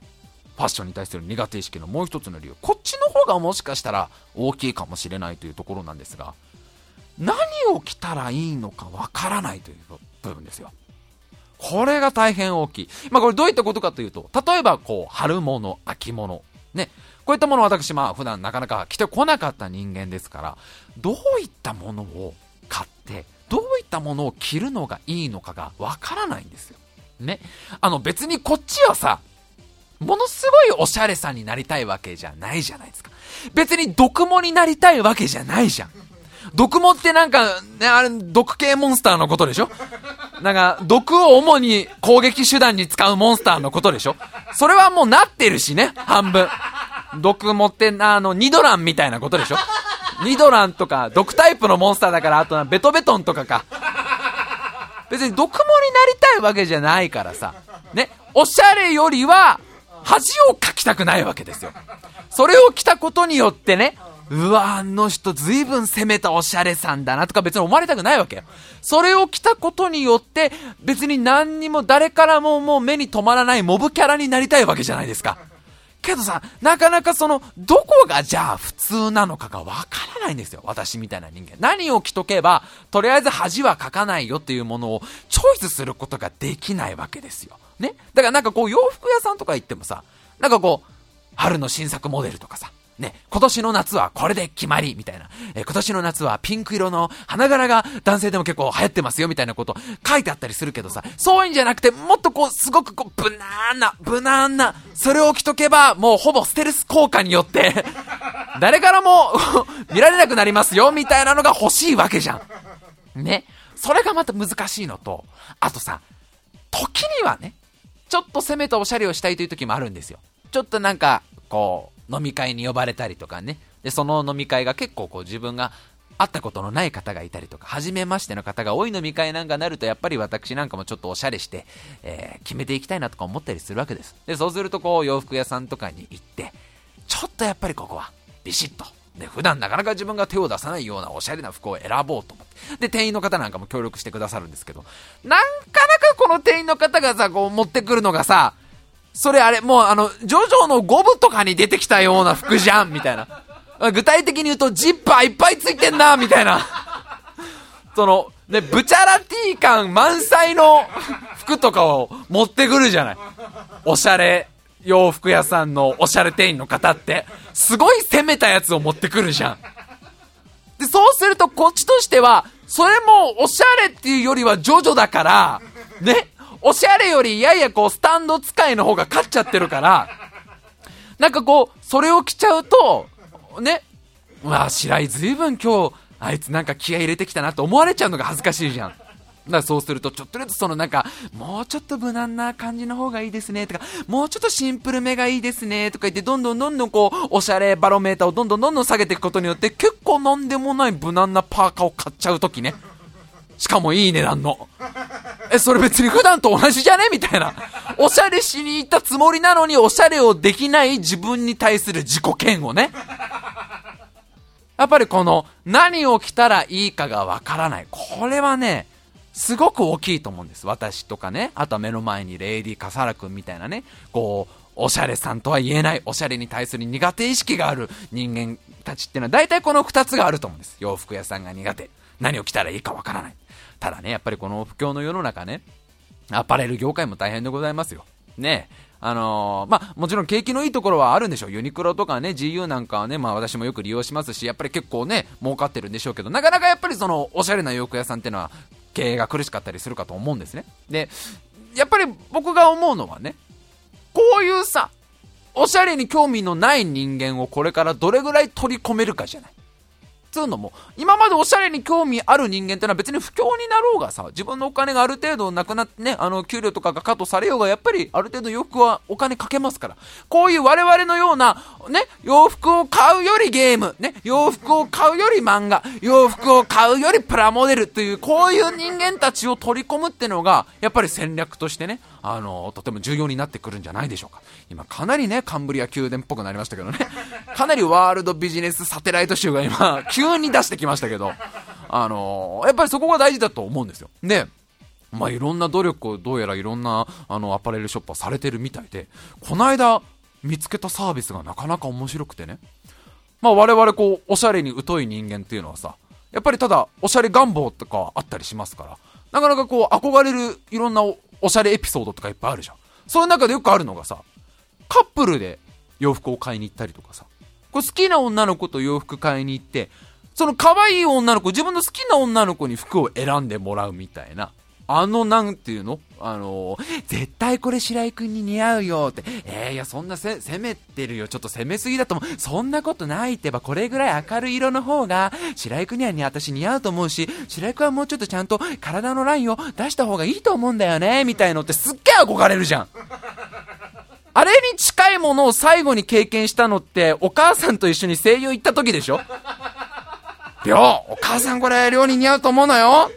ファッションに対する苦手意識のもう一つの理由、こっちの方がもしかしたら大きいかもしれないというところなんですが、何を着たらいいのかわからないという部分ですよ。これが大変大きい。まあこれどういったことかというと、例えばこう、春物、秋物、ね。こういったものを私、まあ普段なかなか着てこなかった人間ですから、どういったものを買って、どういったものを着るのがいいのかがわからないんですよ。ね。あの別にこっちはさ、ものすごいおしゃれさんになりたいわけじゃないじゃないですか。別に毒もになりたいわけじゃないじゃん。毒もってなんか、ね、あれ、毒系モンスターのことでしょ？なんか、毒を主に攻撃手段に使うモンスターのことでしょ？それはもうなってるしね、半分。毒持ってあの、ニドランみたいなことでしょ？ニドランとか、毒タイプのモンスターだから、あとはベトベトンとかか。別に毒もになりたいわけじゃないからさ。ね、おしゃれよりは、恥をかきたくないわけですよ。それを着たことによってね、うわ、あの人ずいぶん攻めたおしゃれさんだなとか別に思われたくないわけよ。それを着たことによって別に何にも誰からももう目に留まらないモブキャラになりたいわけじゃないですか。けどさ、なかなかその、どこがじゃあ普通なのかがわからないんですよ。私みたいな人間。何を着とけば、とりあえず恥はかかないよっていうものをチョイスすることができないわけですよ。ね？だからなんかこう洋服屋さんとか行ってもさ、なんかこう、春の新作モデルとかさ、ね、今年の夏はこれで決まり、みたいな。えー、今年の夏はピンク色の花柄が男性でも結構流行ってますよ、みたいなこと書いてあったりするけどさ、そういうんじゃなくて、もっとこう、すごくこう、無難な、無難な、それを着とけば、もうほぼステルス効果によって [laughs] 誰からも [laughs] 見られなくなりますよ、みたいなのが欲しいわけじゃん。ね。それがまた難しいのと、あとさ、時にはね、ちょっと攻めたおしゃれをしたいという時もあるんですよ。ちょっとなんか、こう、飲み会に呼ばれたりとかね。で、その飲み会が結構こう自分が会ったことのない方がいたりとか、初めましての方が多い飲み会なんかなると、やっぱり私なんかもちょっとおしゃれして、えー、決めていきたいなとか思ったりするわけです。で、そうするとこう、洋服屋さんとかに行って、ちょっとやっぱりここは、ビシッと。で、普段なかなか自分が手を出さないようなおしゃれな服を選ぼうと思って。で、店員の方なんかも協力してくださるんですけど、なかなかこの店員の方がさ、こう持ってくるのがさ、それあれ、もうあの、ジョジョの5部とかに出てきたような服じゃん、みたいな。具体的に言うと、ジッパーいっぱいついてんな、みたいな。その、ね、ブチャラティ感満載の服とかを持ってくるじゃない。おしゃれ洋服屋さんのおしゃれ店員の方って、すごい攻めたやつを持ってくるじゃん。で、そうするとこっちとしては、それもおしゃれっていうよりはジョジョだから、ね、おしゃれよりややこう、スタンド使いの方が勝っちゃってるから、なんかこう、それを着ちゃうと、ね、うわ、白井ずいぶん今日、あいつなんか気合入れてきたなって思われちゃうのが恥ずかしいじゃん。だからそうすると、ちょっとずつそのなんか、もうちょっと無難な感じの方がいいですね、とか、もうちょっとシンプルめがいいですね、とか言って、どんどんどんどんこう、おしゃれバロメーターをどんどんどんどん下げていくことによって、結構なんでもない無難なパーカーを買っちゃうときね。しかもいい値段の。え、それ別に普段と同じじゃね？みたいな。おしゃれしに行ったつもりなのに、おしゃれをできない自分に対する自己嫌悪ね。やっぱりこの、何を着たらいいかがわからない。これはね、すごく大きいと思うんです。私とかね。あとは目の前にレイディ・笠原くんみたいなね。こう、おしゃれさんとは言えない、おしゃれに対する苦手意識がある人間たちっていうのは、大体この2つがあると思うんです。洋服屋さんが苦手。何を着たらいいかわからない。ただね、やっぱりこの不況の世の中ね、アパレル業界も大変でございますよ。ねあのー、まあ、もちろん景気のいいところはあるんでしょう。ユニクロとかね、GU なんかはね、まあ私もよく利用しますし、やっぱり結構ね、儲かってるんでしょうけど、なかなかやっぱりその、おしゃれな洋服屋さんっていうのは、経営が苦しかったりするかと思うんですね。で、やっぱり僕が思うのはね、こういうさ、おしゃれに興味のない人間をこれからどれぐらい取り込めるかじゃない。つうのも、今までおしゃれに興味ある人間ってのは別に不況になろうがさ、自分のお金がある程度なくなってね、あの、給料とかがカットされようが、やっぱりある程度洋服はお金かけますから。こういう我々のような、ね、洋服を買うよりゲーム、ね、洋服を買うより漫画、洋服を買うよりプラモデルという、こういう人間たちを取り込むってのが、やっぱり戦略としてね、あの、とても重要になってくるんじゃないでしょうか。今、かなりね、カンブリア宮殿っぽくなりましたけどね。[laughs] かなりワールドビジネスサテライト集が今、急に出してきましたけど、あの、やっぱりそこが大事だと思うんですよ。で、まあ、いろんな努力をどうやらいろんなあのアパレルショップはされてるみたいで、この間見つけたサービスがなかなか面白くてね。まあ我々こう、おしゃれに疎い人間っていうのはさ、やっぱりただおしゃれ願望とかあったりしますから、なかなかこう憧れるいろんなおしゃれエピソードとかいっぱいあるじゃん。その中でよくあるのがさ、カップルで洋服を買いに行ったりとかさ、これ好きな女の子と洋服買いに行って、その可愛い女の子、自分の好きな女の子に服を選んでもらうみたいな。あの、なんていうの？あのー、絶対これ白井くんに似合うよって。えー、いや、そんなせ、攻めてるよ。ちょっと攻めすぎだと思う。そんなことないってば、これぐらい明るい色の方が、白井くんにはね、私似合うと思うし、白井くんはもうちょっとちゃんと体のラインを出した方がいいと思うんだよね、みたいのってすっげえ憧れるじゃん。あれに近いものを最後に経験したのって、お母さんと一緒に声優行った時でしょ？りょう、お母さんこれ、りょうに似合うと思うのよ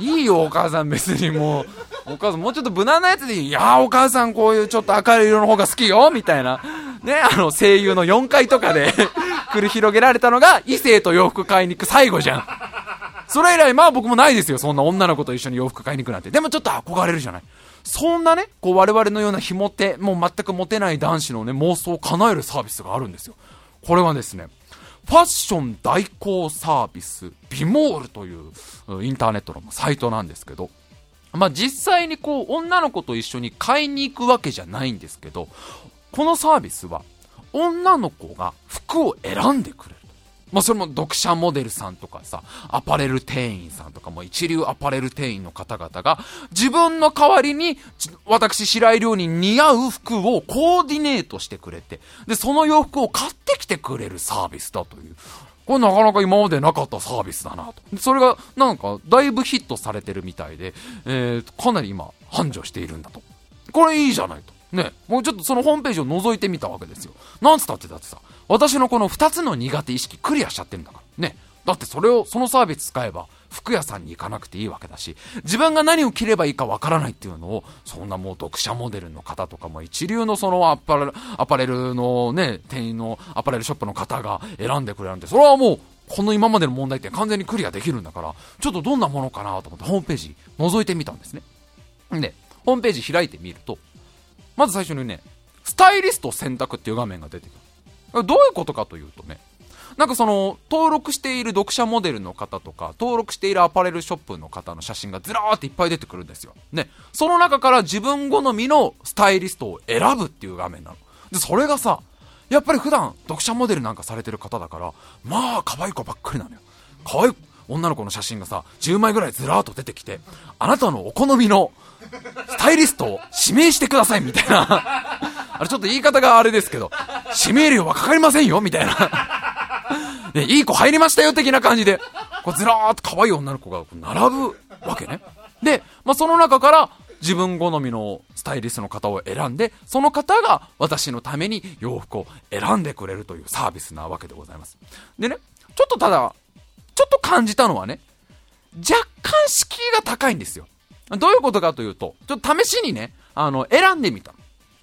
いいよ、お母さん別にもう。お母さんもうちょっと無難なやつでいい。いやお母さんこういうちょっと明るい色の方が好きよ、みたいな。ね、あの、声優の4階とかで [laughs] 繰り広げられたのが、異性と洋服買いに行く最後じゃん。それ以来、まあ僕もないですよ。そんな女の子と一緒に洋服買いに行くなんて。でもちょっと憧れるじゃない。そんなね、こう我々のようなひも手、もう全くモテない男子のね、妄想を叶えるサービスがあるんですよ。これはですね、ファッション代行サービス、ビモールというインターネットのサイトなんですけど、まあ、実際にこう、女の子と一緒に買いに行くわけじゃないんですけど、このサービスは、女の子が服を選んでくれ。まあ、それも読者モデルさんとかさ、アパレル店員さんとかも一流アパレル店員の方々が、自分の代わりに、私白井亮に似合う服をコーディネートしてくれて、で、その洋服を買ってきてくれるサービスだという。これなかなか今までなかったサービスだなと。それがなんかだいぶヒットされてるみたいで、えー、かなり今繁盛しているんだと。これいいじゃないと。ね、もうちょっとそのホームページを覗いてみたわけですよ。なんつったってだってさ、私のこの2つの苦手意識クリアしちゃってるんだから。ね。だってそれを、そのサービス使えば、服屋さんに行かなくていいわけだし、自分が何を着ればいいかわからないっていうのを、そんなもう読者モデルの方とかも一流のそのアパレル、アパレルのね、店員のアパレルショップの方が選んでくれるんで、それはもう、この今までの問題点完全にクリアできるんだから、ちょっとどんなものかなと思ってホームページ覗いてみたんですね。で、ホームページ開いてみると、まず最初にね、スタイリスト選択っていう画面が出てくる。どういうことかというとね、なんかその、登録している読者モデルの方とか、登録しているアパレルショップの方の写真がずらーっていっぱい出てくるんですよ。ね。その中から自分好みのスタイリストを選ぶっていう画面なの。で、それがさ、やっぱり普段読者モデルなんかされてる方だから、まあ可愛い子ばっかりなのよ。可愛い女の子の写真がさ、10枚ぐらいずらーっと出てきて、あなたのお好みのスタイリストを指名してくださいみたいな。[laughs] あれちょっと言い方があれですけど、指名料はかかりませんよみたいな。ね、いい子入りましたよ的な感じで、こうずらーっと可愛い女の子が並ぶわけね。で、まあ、その中から自分好みのスタイリストの方を選んで、その方が私のために洋服を選んでくれるというサービスなわけでございます。でね、ちょっとただ、ちょっと感じたのはね、若干敷居が高いんですよ。どういうことかというと、ちょっと試しにね、あの、選んでみた。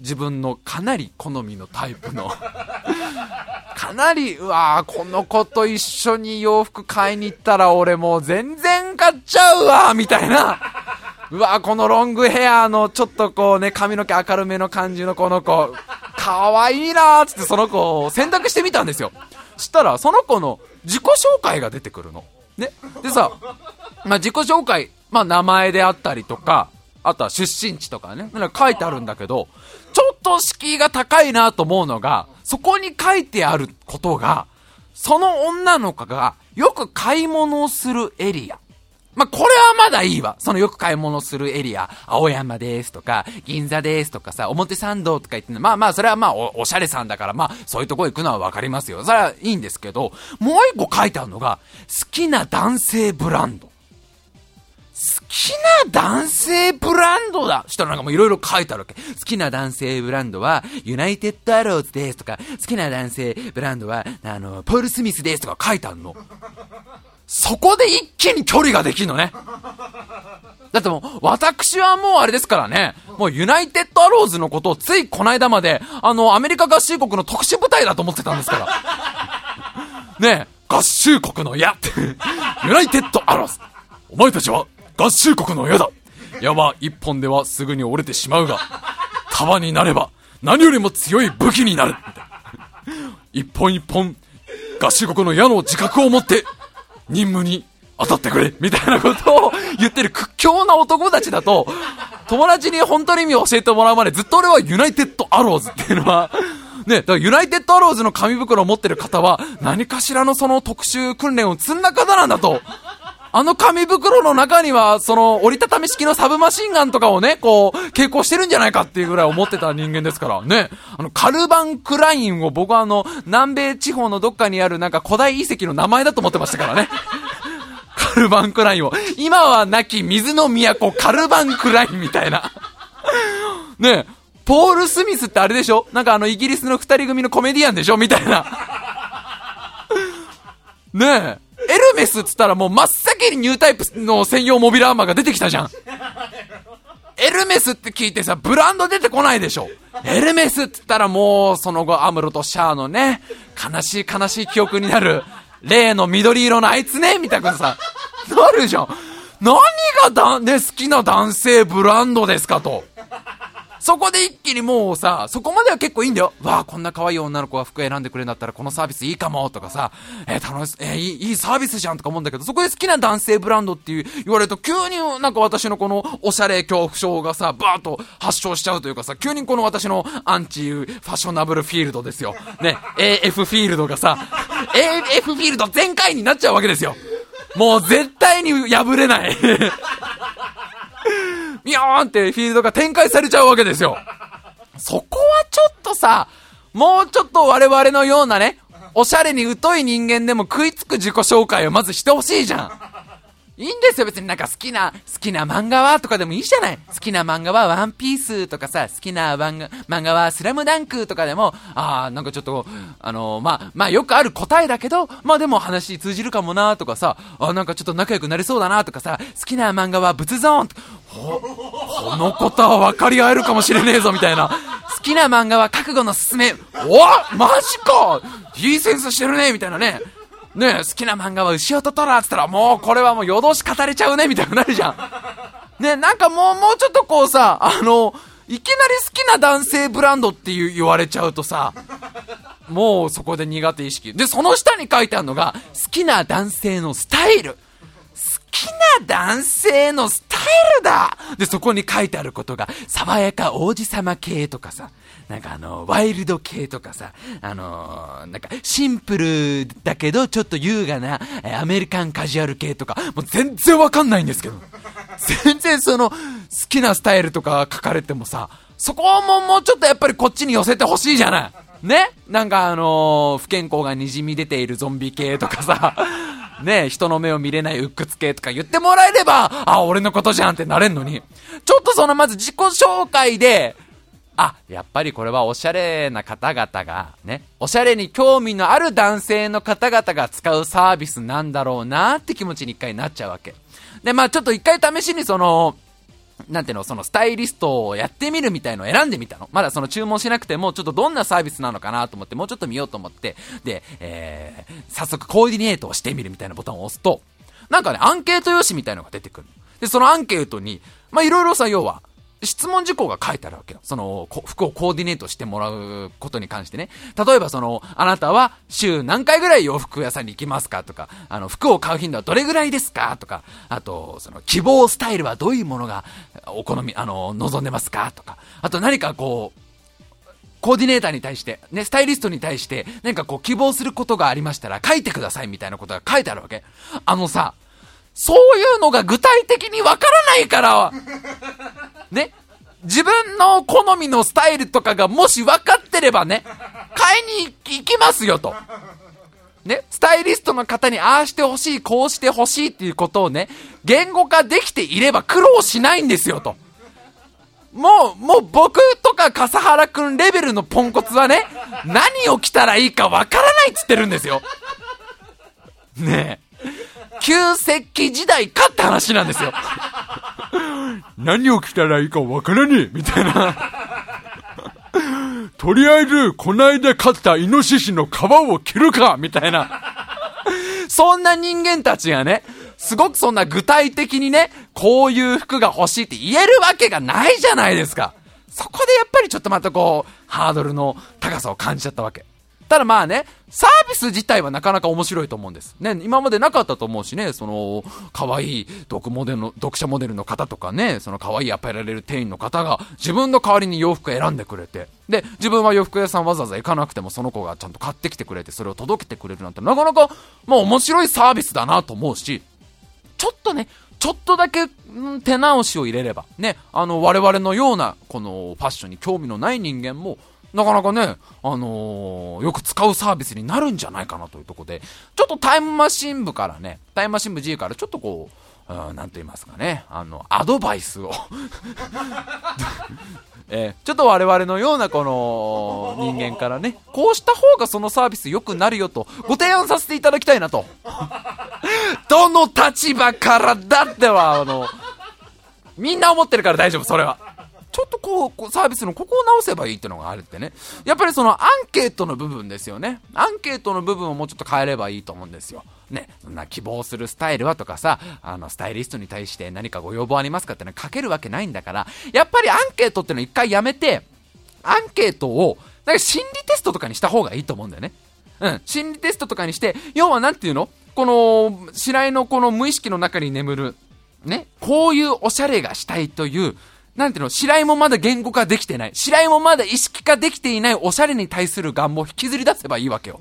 自分のかなり好みのタイプの [laughs] かなり、うわこの子と一緒に洋服買いに行ったら俺もう全然買っちゃうわみたいな。うわこのロングヘアのちょっとこうね、髪の毛明るめの感じのこの子、かわいいなーつってその子を選択してみたんですよ。したら、その子の自己紹介が出てくるの。ね。でさ、まあ、自己紹介、まあ、名前であったりとか、あとは出身地とかね、なんか書いてあるんだけど、ちょっと敷居が高いなと思うのが、そこに書いてあることが、その女の子がよく買い物をするエリア。まあ、これはまだいいわ。そのよく買い物するエリア、青山ですとか、銀座ですとかさ、表参道とか言ってまあまあ、それはまあお、おしゃれさんだから、まあ、そういうとこ行くのはわかりますよ。それはいいんですけど、もう一個書いてあるのが、好きな男性ブランド。好きな男性ブランドだしたらなんかもういろいろ書いてあるわけ。好きな男性ブランドは、ユナイテッドアローズですとか、好きな男性ブランドは、あの、ポール・スミスですとか書いてあるの。そこで一気に距離ができるのね。だってもう、私はもうあれですからね、もうユナイテッドアローズのことをついこの間まで、あの、アメリカ合衆国の特殊部隊だと思ってたんですから。ねえ、合衆国の矢って、ユナイテッドアローズ。お前たちは合衆国の矢だ。矢は一本ではすぐに折れてしまうが、束になれば何よりも強い武器になる。一本一本、合衆国の矢の自覚を持って、任務に当たってくれみたいなことを言ってる屈強な男たちだと、友達に本当の意味を教えてもらうまでずっと俺はユナイテッドアローズっていうのは、ね、だからユナイテッドアローズの紙袋を持ってる方は、何かしらのその特殊訓練を積んだ方なんだとあの紙袋の中には、その、折りたたみ式のサブマシンガンとかをね、こう、傾向してるんじゃないかっていうぐらい思ってた人間ですから、ね。あの、カルバンクラインを僕はあの、南米地方のどっかにあるなんか古代遺跡の名前だと思ってましたからね。[laughs] カルバンクラインを。今は亡き水の都、カルバンクラインみたいな。ねえポール・スミスってあれでしょ？なんかあの、イギリスの二人組のコメディアンでしょ？みたいな。ねえ。エルメスっつったらもう真っ先にニュータイプの専用モビルアーマーが出てきたじゃん。エルメスって聞いてさ、ブランド出てこないでしょ。エルメスって言ったらもう、その後、アムロとシャアのね、悲しい悲しい記憶になる、例の緑色のあいつね、みたいなさ、なるじゃん。何がだ、ね、好きな男性ブランドですかと。そこで一気にもうさ、そこまでは結構いいんだよ。わあ、こんな可愛い女の子が服選んでくれるんだったらこのサービスいいかもとかさ、えー、楽し、えー、いい、いいサービスじゃんとか思うんだけど、そこで好きな男性ブランドっていう言われると急になんか私のこのおしゃれ恐怖症がさ、バーッと発症しちゃうというかさ、急にこの私のアンチファッショナブルフィールドですよ。ね、AF フィールドがさ、AF フィールド全開になっちゃうわけですよ。もう絶対に破れない。ビヨーンってフィールドが展開されちゃうわけですよ。そこはちょっとさ、もうちょっと我々のようなね、おしゃれに疎い人間でも食いつく自己紹介をまずしてほしいじゃん。いいんですよ、別になんか好きな、好きな漫画はとかでもいいじゃない。好きな漫画はワンピースとかさ、好きな漫画漫画はスラムダンクとかでも、ああ、なんかちょっと、あのー、まあ、まあよくある答えだけど、まあでも話通じるかもなとかさ、あなんかちょっと仲良くなりそうだなとかさ、好きな漫画は仏ゾーンほ、このことは分かり合えるかもしれねえぞみたいな。好きな漫画は覚悟のすすめ。おマジかいいセンスしてるねみたいなね。ね好きな漫画は牛音虎っつったら、もうこれはもう夜通し語れちゃうねみたいになるじゃん。ねなんかもう、もうちょっとこうさ、あの、いきなり好きな男性ブランドっていう言われちゃうとさ、もうそこで苦手意識。で、その下に書いてあるのが、好きな男性のスタイル。好きな男性のスタイルだで、そこに書いてあることが、爽やか王子様系とかさ、なんかあの、ワイルド系とかさ、あのー、なんかシンプルだけどちょっと優雅なアメリカンカジュアル系とか、もう全然わかんないんですけど。[laughs] 全然その、好きなスタイルとか書かれてもさ、そこももうちょっとやっぱりこっちに寄せてほしいじゃない。ね？なんかあのー、不健康がにじみ出ているゾンビ系とかさ、[laughs] ね？人の目を見れない鬱屈系とか言ってもらえれば、あ、俺のことじゃんってなれんのに、ちょっとそのまず自己紹介で、あ、やっぱりこれはおしゃれな方々が、ね、おしゃれに興味のある男性の方々が使うサービスなんだろうなって気持ちに一回なっちゃうわけ。で、まあちょっと一回試しにその、なんていうの、そのスタイリストをやってみるみたいのを選んでみたの。まだその注文しなくても、ちょっとどんなサービスなのかなと思って、もうちょっと見ようと思って、で、えー、早速コーディネートをしてみるみたいなボタンを押すと、なんかね、アンケート用紙みたいのが出てくる。で、そのアンケートに、まあいろいろさ、要は、質問事項が書いてあるわけよ。その、服をコーディネートしてもらうことに関してね。例えばその、あなたは週何回ぐらい洋服屋さんに行きますかとか、あの、服を買う頻度はどれぐらいですかとか、あと、その、希望スタイルはどういうものがお好み、あの、望んでますかとか、あと何かこう、コーディネーターに対して、ね、スタイリストに対して、何かこう希望することがありましたら書いてくださいみたいなことが書いてあるわけ。あのさ、そういうのが具体的にわからないから、ね、自分の好みのスタイルとかがもし分かってればね、買いに行きますよと。ね、スタイリストの方にああしてほしい、こうしてほしいっていうことをね、言語化できていれば苦労しないんですよと。もう、もう僕とか笠原くんレベルのポンコツはね、何を着たらいいかわからないっつってるんですよ。ねえ。旧石器時代かって話なんですよ。何を着たらいいかわからねえみたいな。とりあえず、こないだ飼ったイノシシの皮を着るかみたいな。そんな人間たちがね、すごくそんな具体的にね、こういう服が欲しいって言えるわけがないじゃないですか。そこでやっぱりちょっとまたこう、ハードルの高さを感じちゃったわけ。ただまあね、サービス自体はなかなか面白いと思うんです。ね、今までなかったと思うしね、その、可愛い読モデルの、読者モデルの方とかね、その可愛いアパレル店員の方が自分の代わりに洋服選んでくれて、で、自分は洋服屋さんわざわざ行かなくてもその子がちゃんと買ってきてくれて、それを届けてくれるなんてなかなか、まあ面白いサービスだなと思うし、ちょっとね、ちょっとだけ、ん、手直しを入れれば、ね、あの、我々のような、このファッションに興味のない人間も、なかなかね、あのー、よく使うサービスになるんじゃないかなというところで、ちょっとタイムマシン部からね、タイムマシン部 G からちょっとこう、うん、なんと言いますかね、あの、アドバイスを [laughs] えー、ちょっと我々のようなこの人間からね、こうした方がそのサービス良くなるよとご提案させていただきたいなと。[laughs] どの立場からだっては、あの、みんな思ってるから大丈夫、それは。ちょっとこう、こうサービスのここを直せばいいっていうのがあるってね。やっぱりそのアンケートの部分ですよね。アンケートの部分をもうちょっと変えればいいと思うんですよ。ね、そんな希望するスタイルはとかさ、あの、スタイリストに対して何かご要望ありますかってのは書けるわけないんだから、やっぱりアンケートってのを一回やめて、アンケートを、なんか心理テストとかにした方がいいと思うんだよね。うん、心理テストとかにして、要はなんていうの？この、白井のこの無意識の中に眠る、ね、こういうおしゃれがしたいという、なんていうの、白井もまだ言語化できてない。白井もまだ意識化できていないおしゃれに対する願望を引きずり出せばいいわけよ。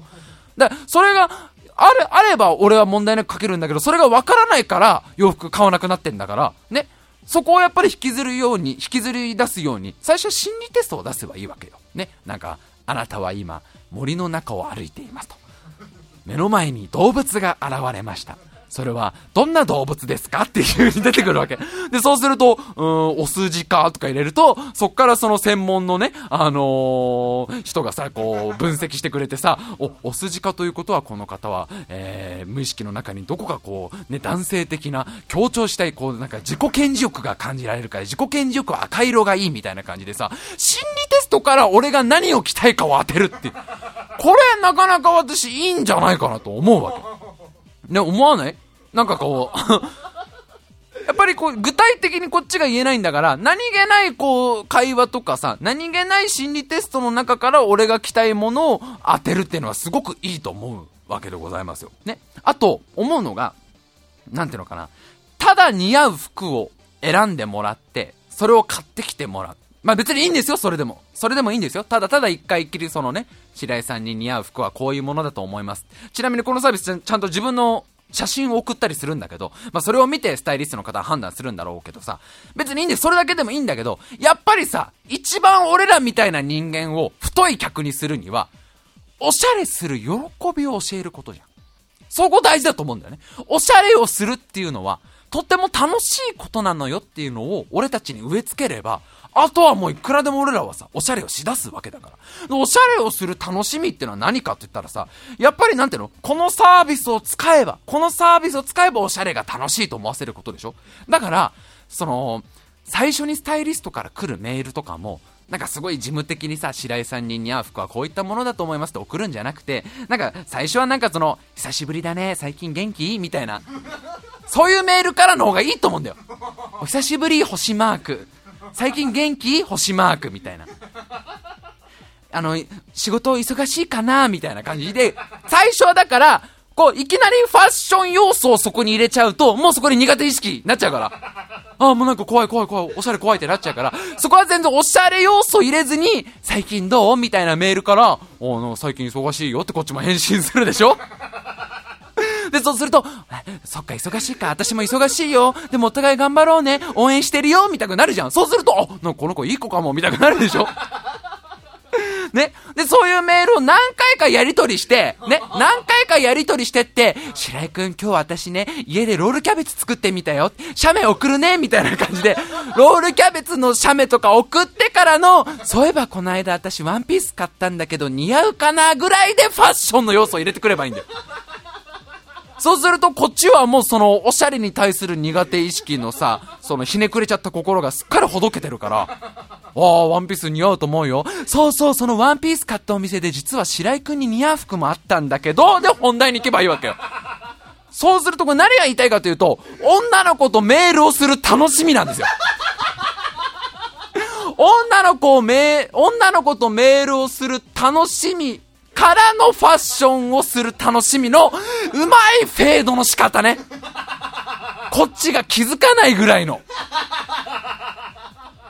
だから、それが、ある、あれば俺は問題なく書けるんだけど、それがわからないから洋服買わなくなってんだから、ね。そこをやっぱり引きずるように、引きずり出すように、最初は心理テストを出せばいいわけよ。ね。なんか、あなたは今、森の中を歩いていますと。目の前に動物が現れました。それは、どんな動物ですかっていう風に出てくるわけ。で、そうすると、うん、お数字かとか入れると、そっからその専門のね、あのー人がさ、こう、分析してくれてさ、お、お筋かということは、この方は、えー、無意識の中にどこかこう、ね、男性的な、強調したい、こう、なんか自己顕示欲が感じられるから、自己顕示欲は赤色がいいみたいな感じでさ、心理テストから俺が何を着たいかを当てるって。これ、なかなか私いいんじゃないかなと思うわけ。ね、思わない？なんかこう、[laughs] やっぱりこう、具体的にこっちが言えないんだから、何気ないこう、会話とかさ、何気ない心理テストの中から俺が着たいものを当てるっていうのはすごくいいと思うわけでございますよ。ね。あと、思うのが、なんていうのかな。ただ似合う服を選んでもらって、それを買ってきてもらう。まあ別にいいんですよ、それでも。それでもいいんですよ。ただただ一回きりそのね、白井さんに似合う服はこういうものだと思います。ちなみにこのサービスちゃんと自分の写真を送ったりするんだけど、まあそれを見てスタイリストの方は判断するんだろうけどさ、別にいいんで。それだけでもいいんだけど、やっぱりさ、一番俺らみたいな人間を太い客にするには、おしゃれする喜びを教えることじゃん。そこ大事だと思うんだよね。おしゃれをするっていうのは、とっても楽しいことなのよっていうのを俺たちに植え付ければ、あとはもういくらでも俺らはさ、おしゃれをしだすわけだから。おしゃれをする楽しみってのは何かって言ったらさ、やっぱりなんていうの？このサービスを使えば、このサービスを使えばおしゃれが楽しいと思わせることでしょ？だから、その、最初にスタイリストから来るメールとかも、なんかすごい事務的にさ、白井さんに似合う服はこういったものだと思いますって送るんじゃなくて、なんか最初はなんかその、久しぶりだね、最近元気？みたいな。そういうメールからの方がいいと思うんだよ。お久しぶり、星マーク。最近元気？星マークみたいな。あの、仕事忙しいかなみたいな感じで、最初はだから、こう、いきなりファッション要素をそこに入れちゃうと、もうそこに苦手意識になっちゃうから。ああ、もうなんか怖い怖い怖い、おしゃれ怖いってなっちゃうから、そこは全然おしゃれ要素入れずに、最近どう？みたいなメールから、おなんか最近忙しいよってこっちも返信するでしょで、そうすると、そっか、忙しいか、私も忙しいよ。でもお互い頑張ろうね。応援してるよ。みたくなるじゃん。そうすると、あ、なんかこの子いい子かも。みたくなるでしょ [laughs] ね。で、そういうメールを何回かやり取りして、ね。何回かやり取りしてって、白井くん今日私ね、家でロールキャベツ作ってみたよ。写メ送るね。みたいな感じで、ロールキャベツの写メとか送ってからの、そういえばこの間私ワンピース買ったんだけど似合うかなぐらいでファッションの要素を入れてくればいいんだよ。そうすると、こっちはもうその、おしゃれに対する苦手意識のさ、そのひねくれちゃった心がすっかりほどけてるから、ああ、ワンピース似合うと思うよ。そうそう、そのワンピース買ったお店で実は白井くんに似合う服もあったんだけど、で、本題に行けばいいわけよ。そうすると、これ何が言いたいかというと、女の子とメールをする楽しみなんですよ。女の子をメー、女の子とメールをする楽しみからのファッションをする楽しみの、うまいフェードの仕方ね。こっちが気づかないぐらいの。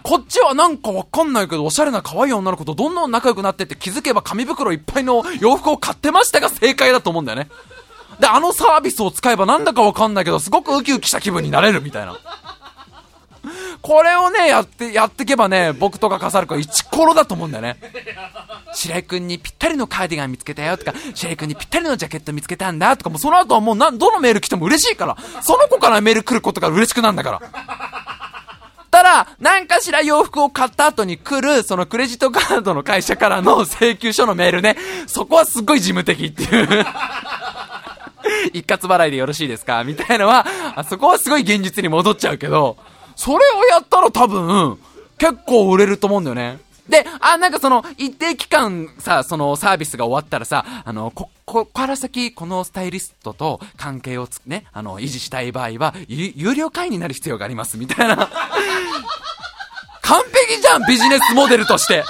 こっちはなんかわかんないけど、おしゃれな可愛い女の子とどんどん仲良くなってって気づけば紙袋いっぱいの洋服を買ってましたが正解だと思うんだよね。で、あのサービスを使えばなんだかわかんないけど、すごくウキウキした気分になれるみたいな。[laughs] これをね、やって、やってけばね、僕とかカサルコはイチコロだと思うんだよね。白井くんにぴったりのカーディガン見つけたよとか、白井くんにぴったりのジャケット見つけたんだとか、もうその後はもうなん、どのメール来ても嬉しいから、その子からメール来ることが嬉しくなんだから。ただ、何かしら洋服を買った後に来る、そのクレジットカードの会社からの [laughs] 請求書のメールね、そこはすごい事務的っていう。[laughs] 一括払いでよろしいですか？みたいのは、あそこはすごい現実に戻っちゃうけど、それをやったら多分、結構売れると思うんだよね。で、あ、なんかその、一定期間さ、そのサービスが終わったらさ、あの、こ、こから先、このスタイリストと関係をつね、あの、維持したい場合は、有料会員になる必要があります、みたいな。[laughs] 完璧じゃん、ビジネスモデルとして。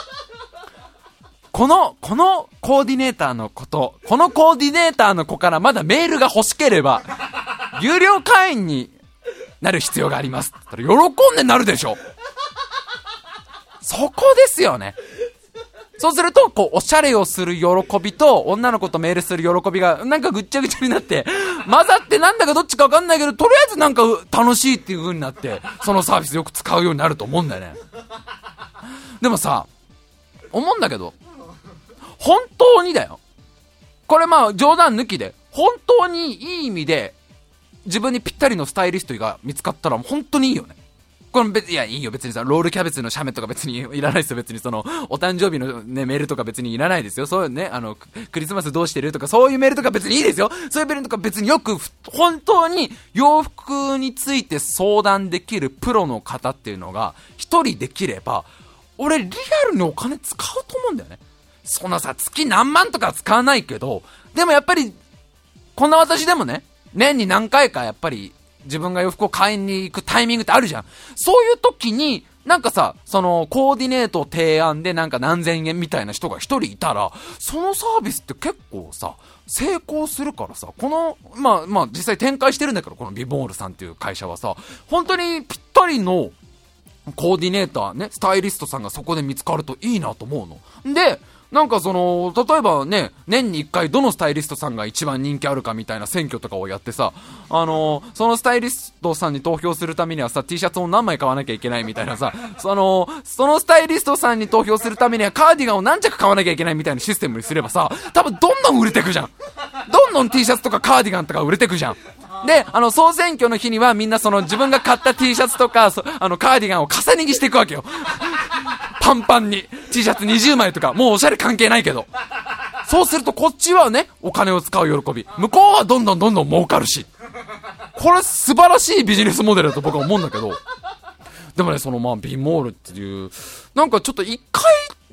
この、このコーディネーターのこと、このコーディネーターの子からまだメールが欲しければ、有料会員になる必要があります。喜んでなるでしょ。そこですよね。そうすると、こう、おしゃれをする喜びと、女の子とメールする喜びが、なんかぐっちゃぐちゃになって、混ざってなんだかどっちかわかんないけど、とりあえずなんか楽しいっていう風になって、そのサービスよく使うようになると思うんだよね。でもさ、思うんだけど、本当にだよ。これまあ冗談抜きで、本当にいい意味で、自分にぴったりのスタイリストが見つかったら本当にいいよね。この別、いや、いいよ、別にさ、ロールキャベツの写メとか別にいらないですよ、別にその、[laughs] お誕生日のね、メールとか別にいらないですよ。そういうね、あの、クリスマスどうしてるとか、そういうメールとか別にいいですよ。そういうメールとか別によく、本当に洋服について相談できるプロの方っていうのが、一人できれば、俺、リアルにお金使うと思うんだよね。そんなさ、月何万とか使わないけど、でもやっぱり、こんな私でもね、年に何回かやっぱり自分が洋服を買いに行くタイミングってあるじゃん。そういう時に、なんかさ、その、コーディネート提案でなんか何千円みたいな人が一人いたら、そのサービスって結構さ、成功するからさ、この、まあまあ実際展開してるんだけど、このビボールさんっていう会社はさ、本当にぴったりのコーディネーターね、スタイリストさんがそこで見つかるといいなと思うの。で、なんかその、例えばね、年に1回どのスタイリストさんが一番人気あるかみたいな選挙とかをやってさ、あのー、そのスタイリストさんに投票するためにはさ、T シャツを何枚買わなきゃいけないみたいなさ、その、そのスタイリストさんに投票するためにはカーディガンを何着買わなきゃいけないみたいなシステムにすればさ、多分どんどん売れてくじゃん。どんどん T シャツとかカーディガンとか売れてくじゃん。で、あの、総選挙の日にはみんなその自分が買った T シャツとか、あの、カーディガンを重ね着していくわけよ。パンパンに T シャツ20枚とか、もうおしゃれ関係ないけど。そうするとこっちはね、お金を使う喜び。向こうはどんどんどんどん儲かるし。これ素晴らしいビジネスモデルだと僕は思うんだけど。でもね、そのまあ、ビモールっていう、なんかちょっと一回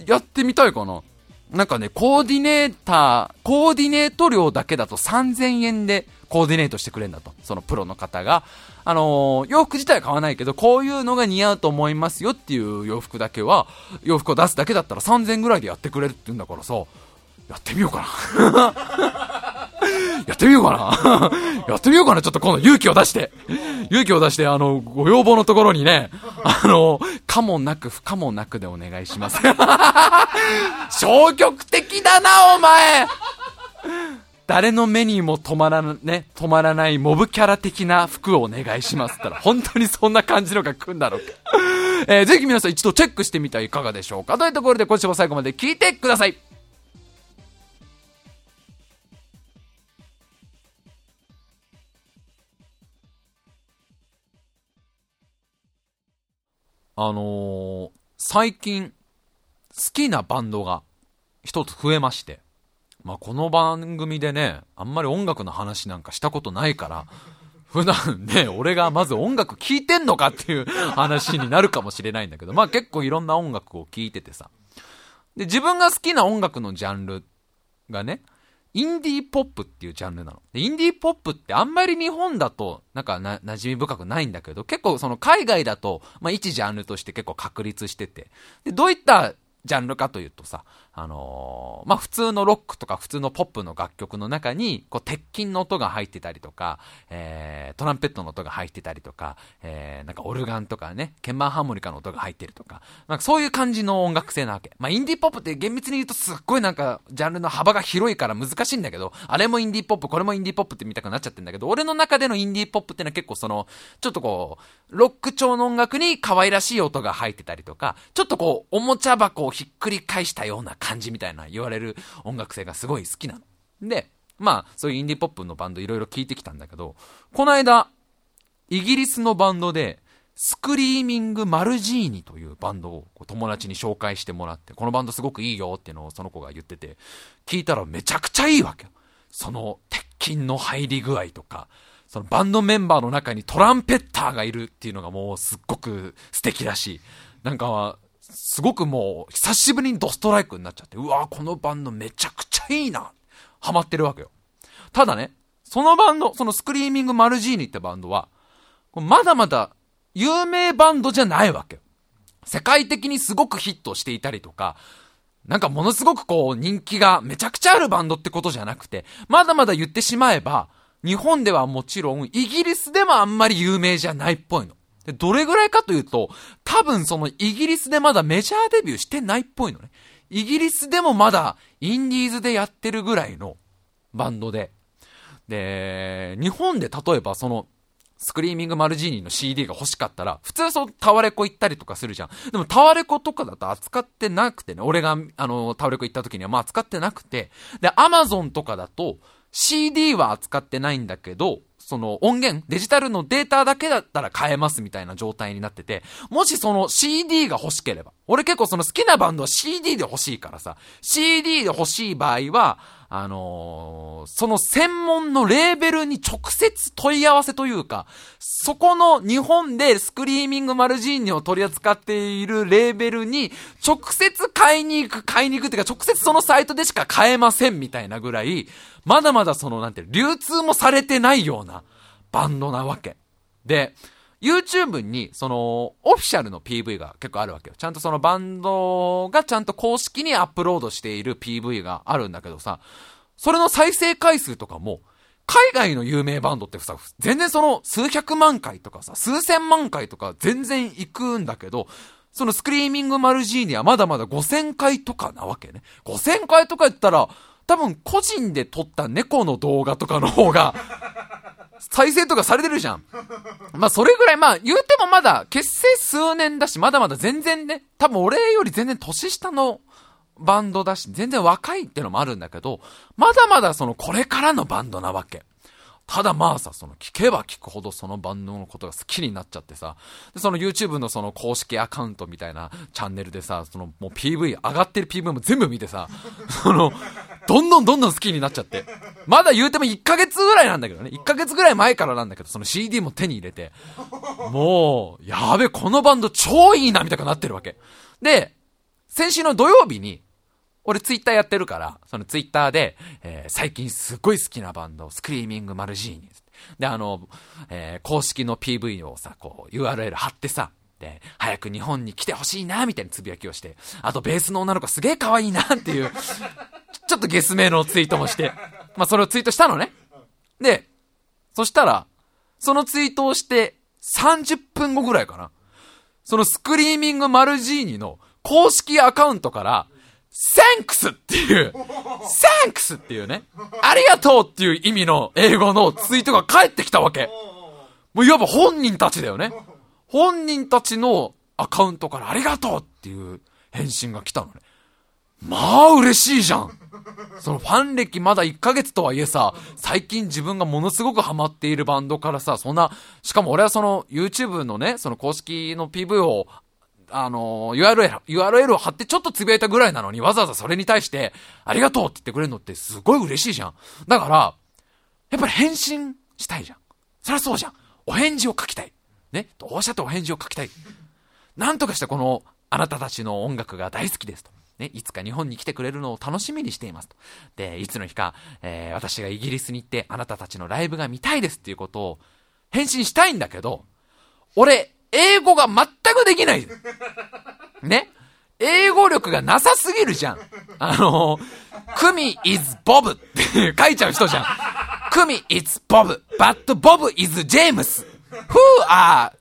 やってみたいかな。なんかね、コーディネーター、コーディネート料だけだと3000円でコーディネートしてくれんだと。そのプロの方が。あのー、洋服自体は買わないけど、こういうのが似合うと思いますよっていう洋服だけは、洋服を出すだけだったら3000円ぐらいでやってくれるって言うんだからさ、やってみようかな。[laughs] やってみようかな。[laughs] やってみようかな。ちょっと今度勇気を出して。勇気を出して、あの、ご要望のところにね、あの、かもなく不可もなくでお願いします。[laughs] 消極的だな、お前誰の目にも止まらね、止まらないモブキャラ的な服をお願いしますったら、[laughs] 本当にそんな感じのが来るんだろうか。えー、ぜひ皆さん一度チェックしてみてはいかがでしょうか。というところで今週も最後まで聞いてください。あのー、最近、好きなバンドが一つ増えまして、まあ、この番組でね、あんまり音楽の話なんかしたことないから、[laughs] 普段ね、俺がまず音楽聴いてんのかっていう [laughs] 話になるかもしれないんだけど、まあ結構いろんな音楽を聴いててさ。で、自分が好きな音楽のジャンルがね、インディーポップっていうジャンルなの。で、インディーポップってあんまり日本だと、なんかな、馴染み深くないんだけど、結構その海外だと、まあ一ジャンルとして結構確立してて。で、どういったジャンルかというとさ、あのー、まあ、普通のロックとか普通のポップの楽曲の中に、こう、鉄筋の音が入ってたりとか、えー、トランペットの音が入ってたりとか、えー、なんかオルガンとかね、鍵盤ハーモニカの音が入ってるとか、なんかそういう感じの音楽性なわけ。まあ、インディーポップって厳密に言うとすっごいなんか、ジャンルの幅が広いから難しいんだけど、あれもインディーポップ、これもインディーポップって見たくなっちゃってんだけど、俺の中でのインディーポップってのは結構その、ちょっとこう、ロック調の音楽に可愛らしい音が入ってたりとか、ちょっとこう、おもちゃ箱をひっくり返したような感じみたいな言われる音楽性がすごい好きなの。で、まあ、そういうインディポップのバンドいろいろ聞いてきたんだけど、この間、イギリスのバンドで、スクリーミングマルジーニというバンドを友達に紹介してもらって、このバンドすごくいいよっていうのをその子が言ってて、聞いたらめちゃくちゃいいわけよ。その鉄筋の入り具合とか、そのバンドメンバーの中にトランペッターがいるっていうのがもうすっごく素敵だし、なんか、すごくもう、久しぶりにドストライクになっちゃって、うわこのバンドめちゃくちゃいいな、ハマってるわけよ。ただね、そのバンド、そのスクリーミングマルジーニってバンドは、まだまだ有名バンドじゃないわけよ。世界的にすごくヒットしていたりとか、なんかものすごくこう人気がめちゃくちゃあるバンドってことじゃなくて、まだまだ言ってしまえば、日本ではもちろん、イギリスでもあんまり有名じゃないっぽいの。で、どれぐらいかというと、多分そのイギリスでまだメジャーデビューしてないっぽいのね。イギリスでもまだインディーズでやってるぐらいのバンドで。で、日本で例えばその、スクリーミングマルジーニの CD が欲しかったら、普通はそう、タワレコ行ったりとかするじゃん。でもタワレコとかだと扱ってなくてね、俺が、あの、タワレコ行った時にはまあ扱ってなくて、で、アマゾンとかだと、CD は扱ってないんだけど、その音源、デジタルのデータだけだったら買えますみたいな状態になってて、もしその CD が欲しければ、俺結構その好きなバンドは CD で欲しいからさ、CD で欲しい場合は、あのー、その専門のレーベルに直接問い合わせというか、そこの日本でスクリーミングマルジーニを取り扱っているレーベルに直接買いに行く、買いに行くっていうか直接そのサイトでしか買えませんみたいなぐらい、まだまだそのなんて流通もされてないようなバンドなわけ。で、YouTube に、その、オフィシャルの PV が結構あるわけよ。ちゃんとそのバンドがちゃんと公式にアップロードしている PV があるんだけどさ、それの再生回数とかも、海外の有名バンドってさ、全然その数百万回とかさ、数千万回とか全然行くんだけど、そのスクリーミングマルジーニはまだまだ5000回とかなわけね。5000回とか言ったら、多分個人で撮った猫の動画とかの方が、[laughs] 再生とかされてるじゃん。まあ、それぐらい、まあ、言うてもまだ、結成数年だし、まだまだ全然ね、多分俺より全然年下のバンドだし、全然若いってのもあるんだけど、まだまだその、これからのバンドなわけ。ただまあさ、その聞けば聞くほどそのバンドのことが好きになっちゃってさ、で、その YouTube のその公式アカウントみたいなチャンネルでさ、そのもう PV、上がってる PV も全部見てさ、[laughs] その、どんどんどんどん好きになっちゃって。まだ言うても1ヶ月ぐらいなんだけどね。1ヶ月ぐらい前からなんだけど、その CD も手に入れて、もう、やべ、このバンド超いいな、みたいになってるわけ。で、先週の土曜日に、俺ツイッターやってるから、そのツイッターで、えー、最近すっごい好きなバンド、スクリーミングマルジーニ。で、あの、えー、公式の PV をさ、こう、URL 貼ってさ、で、早く日本に来てほしいな、みたいなつぶやきをして、あとベースの女の子すげえ可愛いな、っていう、[laughs] ちょっとゲス名のツイートもして、まあそれをツイートしたのね。で、そしたら、そのツイートをして30分後ぐらいかな。そのスクリーミングマルジーニの公式アカウントから、サンクスっていう、サンクスっていうね、ありがとうっていう意味の英語のツイートが返ってきたわけ。もういわば本人たちだよね。本人たちのアカウントからありがとうっていう返信が来たのね。まあ嬉しいじゃん。そのファン歴まだ1ヶ月とはいえさ、最近自分がものすごくハマっているバンドからさ、そんな、しかも俺はその YouTube のね、その公式の PV をあの、URL、URL を貼ってちょっとつぶやいたぐらいなのに、わざわざそれに対して、ありがとうって言ってくれるのってすごい嬉しいじゃん。だから、やっぱり返信したいじゃん。そりゃそうじゃん。お返事を書きたい。ね。どうしたってお返事を書きたい。なんとかしてこの、あなたたちの音楽が大好きですと。ね、いつか日本に来てくれるのを楽しみにしていますと。で、いつの日か、えー、私がイギリスに行ってあなたたちのライブが見たいですっていうことを返信したいんだけど、俺、英語が全くできない。ね？英語力がなさすぎるじゃん。あのークミ is ボブって書いちゃう人じゃん。クミ is Bob, but Bob is James. Who are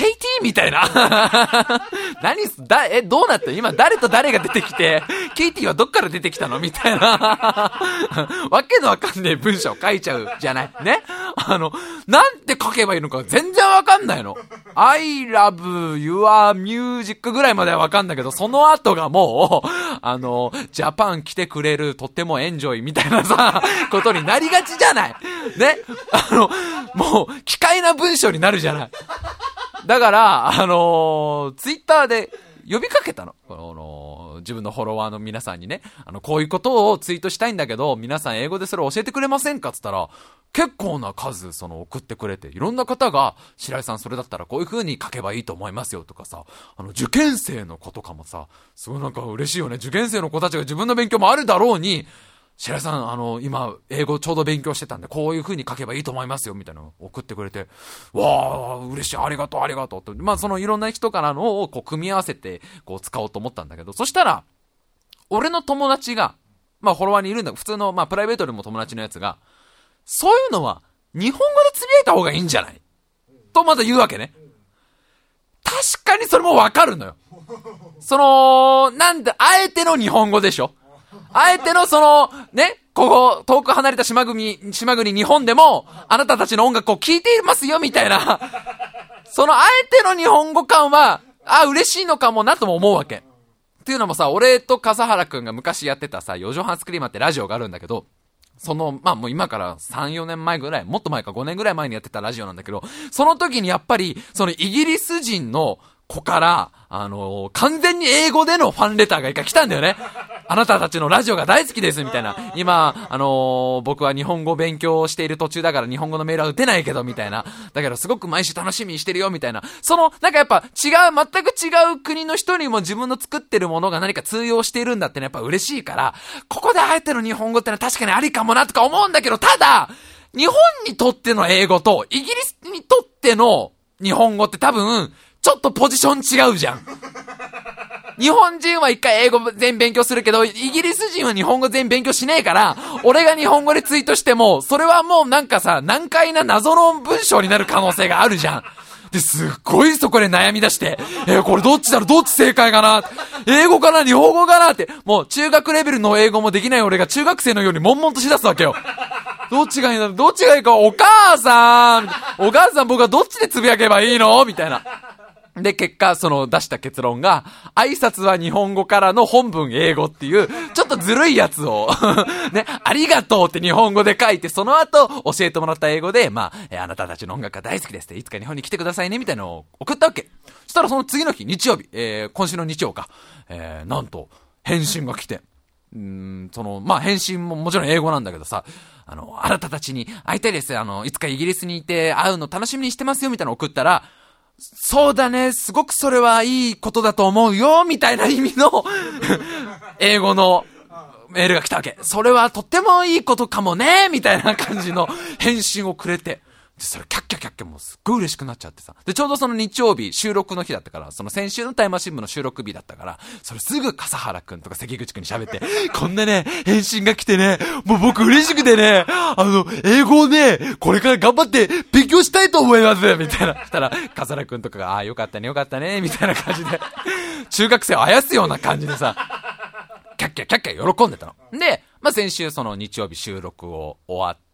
KT みたいな。[laughs] 何す、だ、え、どうなった？今誰と誰が出てきて、KT はどっから出てきたの？みたいな。[laughs] わけのわかんねえ文章書いちゃうじゃない？ね？あの、なんて書けばいいのか全然わかんないの。I love your music ぐらいまではわかんないけど、その後がもう、あの、ジャパン来てくれるとってもエンジョイみたいなさ、ことになりがちじゃない？ね？あの、もう、機械な文章になるじゃない？だから、あのー、ツイッターで呼びかけたの。この、自分のフォロワーの皆さんにね、あの、こういうことをツイートしたいんだけど、皆さん英語でそれ教えてくれませんかつったら、結構な数、その、送ってくれて、いろんな方が、白井さんそれだったらこういう風に書けばいいと思いますよとかさ、あの、受験生の子とかもさ、すごいなんか嬉しいよね。受験生の子たちが自分の勉強もあるだろうに、白井さん、あの、今、英語ちょうど勉強してたんで、こういう風に書けばいいと思いますよ、みたいなのを送ってくれて、わあ、嬉しい、ありがとう、ありがとうと。まあ、そのいろんな人からのを、こう、組み合わせて、こう、使おうと思ったんだけど、そしたら、俺の友達が、まあ、フォロワーにいるんだ普通の、まあ、プライベートでも友達のやつが、そういうのは、日本語でつぶやいた方がいいんじゃない？とまた言うわけね。確かにそれもわかるのよ。その、なんで、あえての日本語でしょ？あえてのその、ね、ここ、遠く離れた島国、島国日本でも、あなたたちの音楽を聴いていますよ、みたいな。[laughs] そのあえての日本語感は、あ、嬉しいのかもなとも思うわけ。っていうのもさ、俺と笠原くんが昔やってたさ、四畳半スクリーマーってラジオがあるんだけど、その、まあもう今から3、4年前ぐらい、もっと前か5年ぐらい前にやってたラジオなんだけど、その時にやっぱり、そのイギリス人の子から、あのー、完全に英語でのファンレターが一回来たんだよね。あなたたちのラジオが大好きです、みたいな。今、あのー、僕は日本語勉強している途中だから日本語のメールは打てないけど、みたいな。だけどすごく毎週楽しみにしてるよ、みたいな。その、なんかやっぱ違う、全く違う国の人にも自分の作ってるものが何か通用しているんだってね、やっぱ嬉しいから、ここであえての日本語ってのは確かにありかもなとか思うんだけど、ただ、日本にとっての英語と、イギリスにとっての日本語って多分、ちょっとポジション違うじゃん。日本人は一回英語全勉強するけど、イギリス人は日本語全勉強しねえから、俺が日本語でツイートしても、それはもうなんかさ、難解な謎の文章になる可能性があるじゃん。で、すっごいそこで悩み出して、えー、これどっちだろう？どっち正解かな？英語かな？日本語かな？って、もう中学レベルの英語もできない俺が中学生のように悶々としだすわけよ。どっちがいいんだろどっちがいいか、お母さん！お母さん僕はどっちでつぶやけばいいの？みたいな。で、結果、その出した結論が、挨拶は日本語からの本文英語っていう、ちょっとずるいやつを [laughs] ね、ありがとうって日本語で書いて、その後、教えてもらった英語で、まあ、あなたたちの音楽が大好きですって、いつか日本に来てくださいね、みたいなのを送ったわけ。そしたらその次の日、日曜日、えー、今週の日曜か、えー、なんと、返信が来て、うん、その、まあ、返信ももちろん英語なんだけどさ、あの、あなたたちに会いたいです。あの、いつかイギリスにいて会うの楽しみにしてますよ、みたいなの送ったら、そうだね、すごくそれはいいことだと思うよ、みたいな意味の [laughs] 英語のメールが来たわけ。それはとってもいいことかもね、みたいな感じの返信をくれて。で、それキャッキャキャッキャもうすっごい嬉しくなっちゃってさ。で、ちょうどその日曜日、収録の日だったから、その先週のタイマー新聞の収録日だったから、それすぐ笠原くんとか関口くんに喋って、こんなね、返信が来てね、もう僕嬉しくてね、あの、英語をね、これから頑張って勉強したいと思いますみたいな。したら、笠原くんとかが、ああ、よかったね、よかったね、みたいな感じで、中学生をあやすような感じでさ、キャッキャキャッキャ喜んでたの。で、まあ、先週その日曜日収録を終わって、、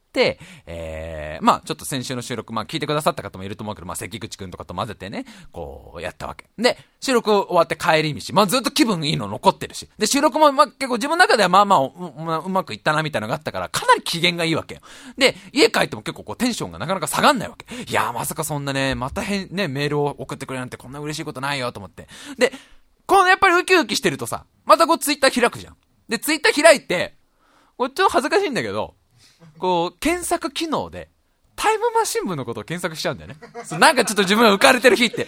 えー、まあちょっと先週の収録、まあ聞いてくださった方もいると思うけど、まあ関口くんとかと混ぜてね、こうやったわけ。で、収録終わって帰り道、まあずっと気分いいの残ってるし、で、収録もまあ結構自分の中ではまあまあううまくいったなみたいなのがあったから、かなり機嫌がいいわけよ。で、家帰っても結構こうテンションがなかなか下がんないわけ。いやーまさかそんなね、また変、ね、メールを送ってくれなんてこんな嬉しいことないよと思って。で、このやっぱりウキウキしてるとさ、またこうツイッター開くじゃん。で、ツイッター開いて、これちょっと恥ずかしいんだけど、こう、検索機能で、タイムマシン部のことを検索しちゃうんだよね。なんかちょっと自分が浮かれてる日って。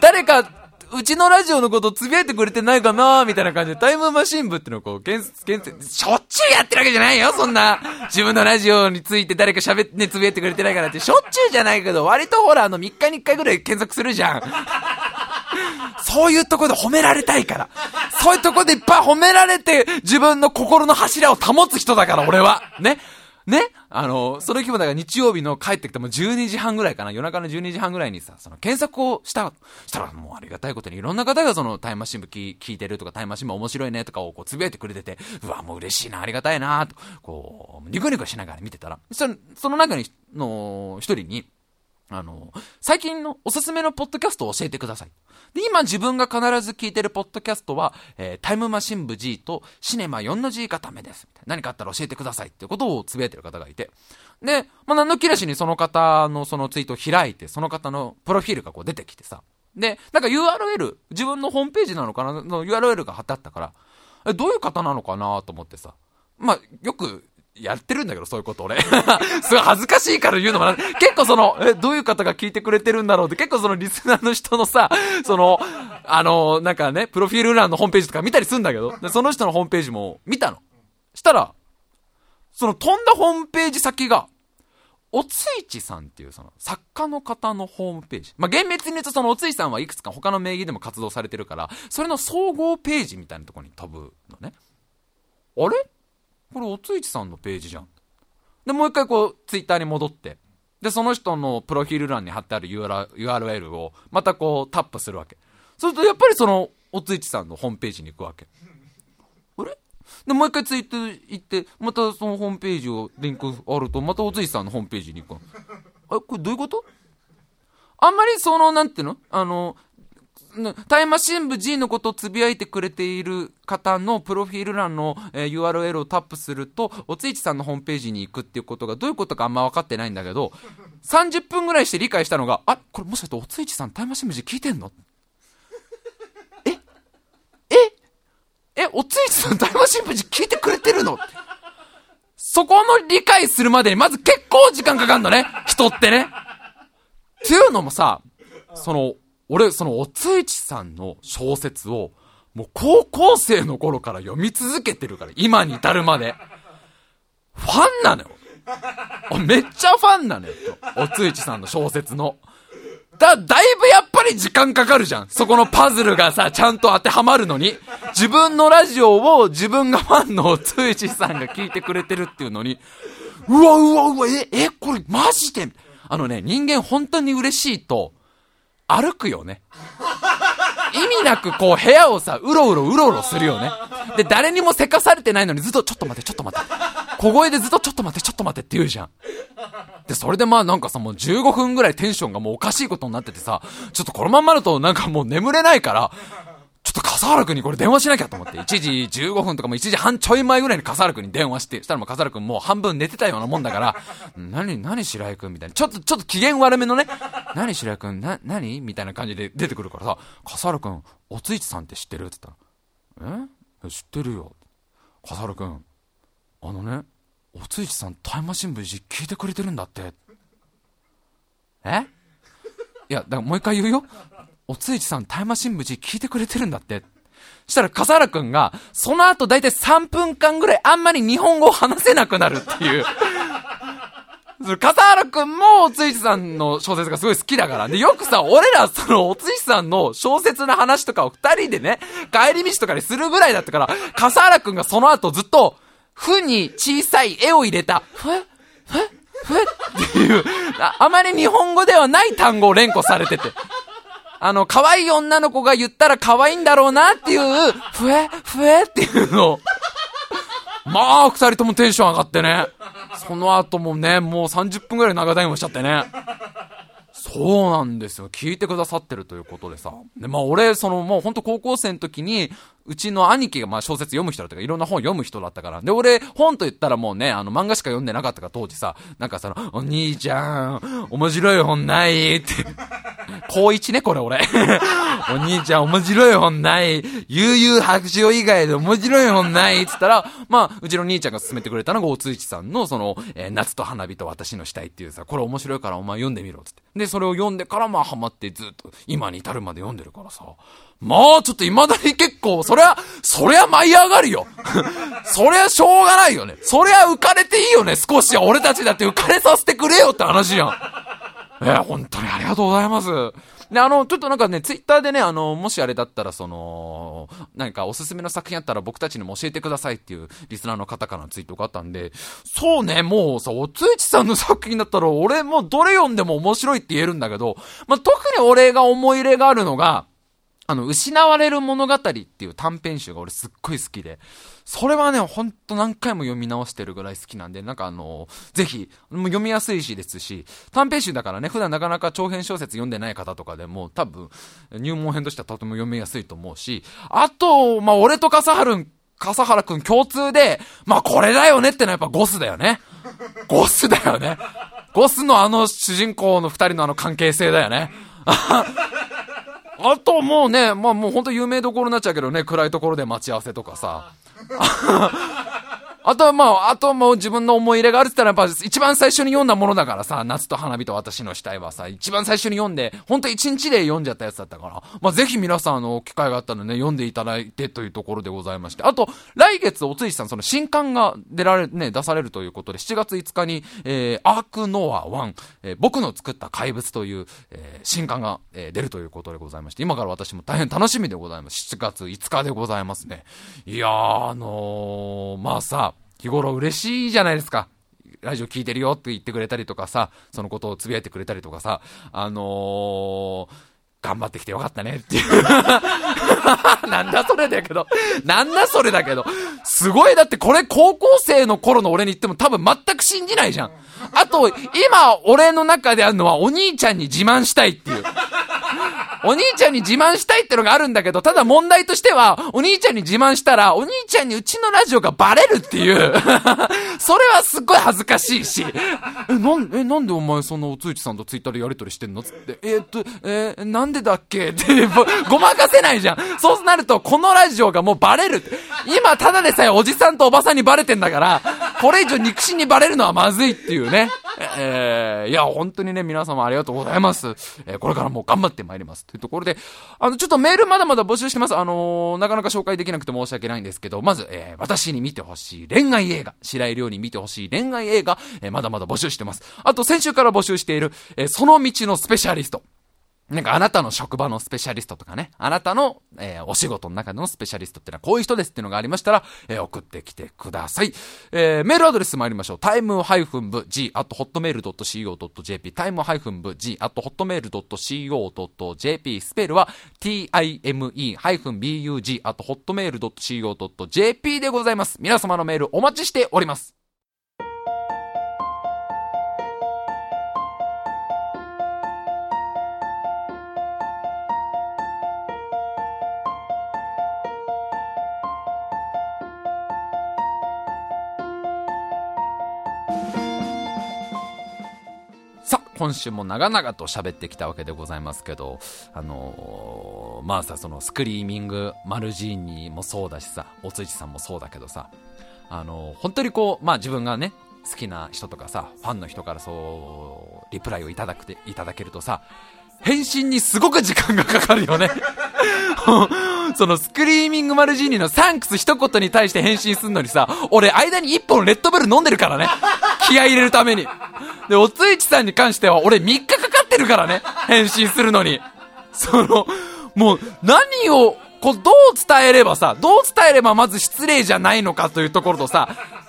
誰か、うちのラジオのことをつぶやいてくれてないかなみたいな感じで、タイムマシン部ってのをこう、検検しょっちゅうやってるわけじゃないよ、そんな。自分のラジオについて誰か喋ってね、つぶやいてくれてないからって、しょっちゅうじゃないけど、割とほら、あの、3日に1回ぐらい検索するじゃん。そういうとこで褒められたいから。そういうとこでいっぱい褒められて、自分の心の柱を保つ人だから、俺は。ね。ねあの、その規模だから日曜日の帰ってきても12時半ぐらいかな、夜中の12時半ぐらいにさ、その検索をした、したらもうありがたいことにいろんな方がそのタイムマシン部聞いてるとか、タイムマシン部面白いねとかをこうつぶやいてくれてて、うわ、もう嬉しいな、ありがたいな、と、こう、ニコニコしながら見てたら、そその中に、の、一人に、あの、最近のおすすめのポッドキャストを教えてください。で、今自分が必ず聞いてるポッドキャストは、えー、タイムマシン部 G とシネマ4の G がためです。何かあったら教えてくださいっていうことをつぶやいてる方がいて。で、まあ、何の気なしにその方のそのツイートを開いて、その方のプロフィールがこう出てきてさ。で、なんか URL、自分のホームページなのかな？の URL が貼ってあったから、えどういう方なのかな？と思ってさ。まあ、よく、やってるんだけど、そういうこと俺。[laughs] すごい恥ずかしいから言うのもな、結構その、え、どういう方が聞いてくれてるんだろうって、結構そのリスナーの人のさ、その、あの、なんかね、プロフィール欄のホームページとか見たりするんだけど、でその人のホームページも見たの。したら、その飛んだホームページ先が、おついちさんっていうその作家の方のホームページ。まあ、厳密に言うとそのおついさんはいくつか他の名義でも活動されてるから、それの総合ページみたいなとこに飛ぶのね。あれ？これおついちさんのページじゃん。で、もう一回こう、ツイッターに戻って、で、その人のプロフィール欄に貼ってある URL を、またこう、タップするわけ。そうすると、やっぱりその、おついちさんのホームページに行くわけ。あれ？で、もう一回ツイート行って、またそのホームページを、リンクあると、またおついちさんのホームページに行くあ、これどういうこと？あんまりその、なんていうの？あの、タイマ新聞 G のことをつぶやいてくれている方のプロフィール欄の、え、URL をタップすると、おついちさんのホームページに行くっていうことがどういうことかあんま分かってないんだけど、30分ぐらいして理解したのが、あ、これもしかしておついちさんタイマ新聞 G 聞いてんの？え？え？え、おついちさんタイマ新聞 G 聞いてくれてるの？そこの理解するまでにまず結構時間かかるのね、人ってね。っていうのもさ、その、俺、そのおついちさんの小説を、もう高校生の頃から読み続けてるから、今に至るまで。ファンなのよ。めっちゃファンなのよ、おついちさんの小説の。だ、だいぶやっぱり時間かかるじゃん。そこのパズルがさ、ちゃんと当てはまるのに。自分のラジオを自分がファンのおついちさんが聞いてくれてるっていうのに、うわうわうわ、え、え、これマジで？あのね、人間本当に嬉しいと、歩くよね。意味なくこう部屋をさ、うろうろうろうろするよね。で、誰にもせかされてないのにずっとちょっと待って、ちょっと待って。小声でずっとちょっと待って、ちょっと待ってって言うじゃん。で、それでまあなんかさ、もう15分ぐらいテンションがもうおかしいことになっててさ、ちょっとこのまんまだとなんかもう眠れないから、と笠原くんにこれ電話しなきゃと思って、1時15分とかも1時半ちょい前ぐらいに笠原くんに電話して、そしたらもう笠原くんもう半分寝てたようなもんだから、何、何白井くんみたいな。ちょっと、ちょっと機嫌悪めのね、何白井くん、な、何みたいな感じで出てくるからさ、笠原くん、おついちさんって知ってる？って言ったら、え？知ってるよ。笠原くん、あのね、おついちさんタイムマシン部聞いてくれてるんだって。え？いや、だからもう一回言うよ。おついちさんタイマシン部聞いてくれてるんだって。したら、笠原くんが、その後だいたい3分間ぐらいあんまり日本語を話せなくなるっていう。笠原くんも、おついちさんの小説がすごい好きだから。で、よくさ、俺ら、その、おついちさんの小説の話とかを二人でね、帰り道とかにするぐらいだったから、笠原くんがその後ずっと、ふに小さい絵を入れた、ふえ？ふえ？ふえ？っていうあ、あまり日本語ではない単語を連呼されてて。あの、可愛い女の子が言ったら可愛いんだろうなっていう、ふえ、ふえっていうの。まあ、二人ともテンション上がってね。その後もね、もう30分くらい長電話しちゃってね。そうなんですよ。聞いてくださってるということでさ。で、まあ俺、そのもうほんと高校生の時に、うちの兄貴がまあ小説読む人だったから、いろんな本読む人だったから。で、俺、本と言ったらもうね、あの漫画しか読んでなかったから当時さ、なんかその、お兄ちゃん、面白い本ないって。高一ね、これ俺。[laughs] お兄ちゃん面白い本ない。悠々白書以外で面白い本ないっ。つったら、まあ、うちの兄ちゃんが勧めてくれたのが、おついちさんの、その、えー、夏と花火と私の死体っていうさ、これ面白いからお前読んでみろ、つって。で、それを読んでからまあハマってずっと、今に至るまで読んでるからさ。まあ、ちょっと未だに結構、そりゃ、そりゃ舞い上がるよ。[laughs] そりゃしょうがないよね。そりゃ浮かれていいよね。少しは俺たちだって浮かれさせてくれよって話じゃん。えー、本当にありがとうございます。で、あの、ちょっとなんかね、ツイッターでね、あの、もしあれだったら、その、何かおすすめの作品あったら僕たちにも教えてくださいっていうリスナーの方からのツイートがあったんで、そうね、もうさ、おついちさんの作品だったら、俺もうどれ読んでも面白いって言えるんだけど、まあ、特に俺が思い入れがあるのが、あの、失われる物語っていう短編集が俺すっごい好きで、それはね、ほんと何回も読み直してるぐらい好きなんで、なんかあの、ぜひ、もう読みやすいしですし、短編集だからね、普段なかなか長編小説読んでない方とかでも、多分、入門編としてはとても読みやすいと思うし、あと、まあ、俺と笠原笠原くん共通で、まあ、これだよねってのはやっぱゴスだよね。ゴスだよね。ゴスのあの主人公の二人のあの関係性だよね。あともうね、まあもう本当有名どころになっちゃうけどね、暗いところで待ち合わせとかさ。[laughs] あとはまあ、あともう自分の思い入れがあるって言ったらやっぱ一番最初に読んだものだからさ、夏と花火と私の死体はさ、一番最初に読んで、ほんと一日で読んじゃったやつだったから、まあぜひ皆さんあの、機会があったらね、読んでいただいてというところでございまして。あと、来月おついさんその新刊が出られ、ね、出されるということで、7月5日に、えー、アークノア1、えー、僕の作った怪物という、えー、新刊が、えー、出るということでございまして、今から私も大変楽しみでございます。7月5日でございますね。いやー、あのー、まあさ、日頃嬉しいじゃないですか。ラジオ聞いてるよって言ってくれたりとかさ、そのことをつぶやいてくれたりとかさ、あのー、頑張ってきてよかったねっていう。[laughs] なんだそれだけど。なんだそれだけど。すごい、だってこれ高校生の頃の俺に言っても多分全く信じないじゃん。あと、今俺の中であるのはお兄ちゃんに自慢したいっていう。お兄ちゃんに自慢したいってのがあるんだけど、ただ問題としては、お兄ちゃんに自慢したら、お兄ちゃんにうちのラジオがバレるっていう。[laughs] それはすっごい恥ずかしいし。え、なん、え、なんでお前そのおついちさんとツイッターでやりとりしてんの？つって。え、っと、えー、なんでだっけ？って [laughs] ごまかせないじゃん。そうなると、このラジオがもうバレる。今、ただでさえおじさんとおばさんにバレてんだから、これ以上肉親にバレるのはまずいっていうね。えー、いや、本当にね、皆様ありがとうございます。えー、これからも頑張ってまいります。というところで、あの、ちょっとメールまだまだ募集してます。あのー、なかなか紹介できなくて申し訳ないんですけど、まず、えー、私に見てほしい恋愛映画、白井亮に見てほしい恋愛映画、えー、まだまだ募集してます。あと、先週から募集している、え、その道のスペシャリスト。なんかあなたの職場のスペシャリストとかね、あなたの、えー、お仕事の中でのスペシャリストってのはこういう人ですっていうのがありましたら、えー、送ってきてください。えー、メールアドレス参りましょう。time-v-g.hotmail.co.jp time-v-g.hotmail.co.jp スペルは time-bug.hotmail.co.jp でございます。皆様のメールお待ちしております。今週も長々と喋ってきたわけでございますけど、あのー、まあさ、そのスクリーミング、マルジーニもそうだしさ、おついちさんもそうだけどさ、あのー、本当にこう、まあ自分がね、好きな人とかさ、ファンの人からそう、リプライをいただくて、いただけるとさ、返信にすごく時間がかかるよね [laughs] そのスクリーミングマルジーニのサンクス一言に対して返信すんのにさ、俺間に一本レッドブル飲んでるからね。気合入れるために。で、おついちさんに関しては俺3日かかってるからね。返信するのに。その、もう何を、こう、どう伝えればさ、どう伝えればまず失礼じゃないのかというところとさ、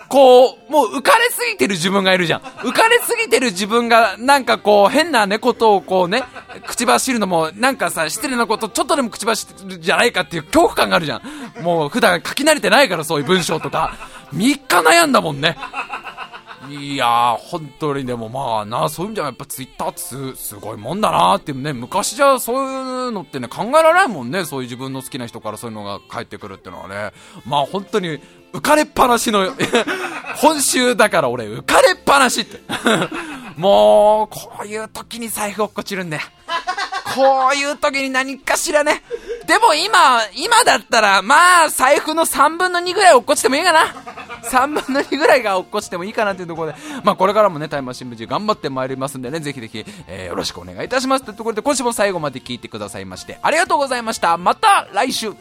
こう、もう浮かれすぎてる自分がいるじゃん。浮かれすぎてる自分が、なんかこう、変なね、ことをこうね、口走るのも、なんかさ、失礼なこと、ちょっとでも口走るじゃないかっていう恐怖感があるじゃん。もう普段書き慣れてないから、そういう文章とか。3日悩んだもんね。いやー、本当にでもまあな、そういう意味ではやっぱツイッターってすごいもんだなーってね、昔じゃそういうのってね、考えられないもんね、そういう自分の好きな人からそういうのが返ってくるっていうのはね。まあ本当に浮かれっぱなしの [laughs] 本州だから俺浮かれっぱなしって [laughs] もう、こういう時に財布落っこちるんだよ。こういう時に何かしらね。でも今、今だったら、まあ、財布の3分の2ぐらい落っこちてもいいかな。3分の2ぐらいが落っこちてもいいかなというところで、まあ、これからもね、タイムマシン部中頑張ってまいりますんでね、ぜひぜひ、えー、よろしくお願いいたしますというところで、今週も最後まで聞いてくださいまして、ありがとうございました。また来週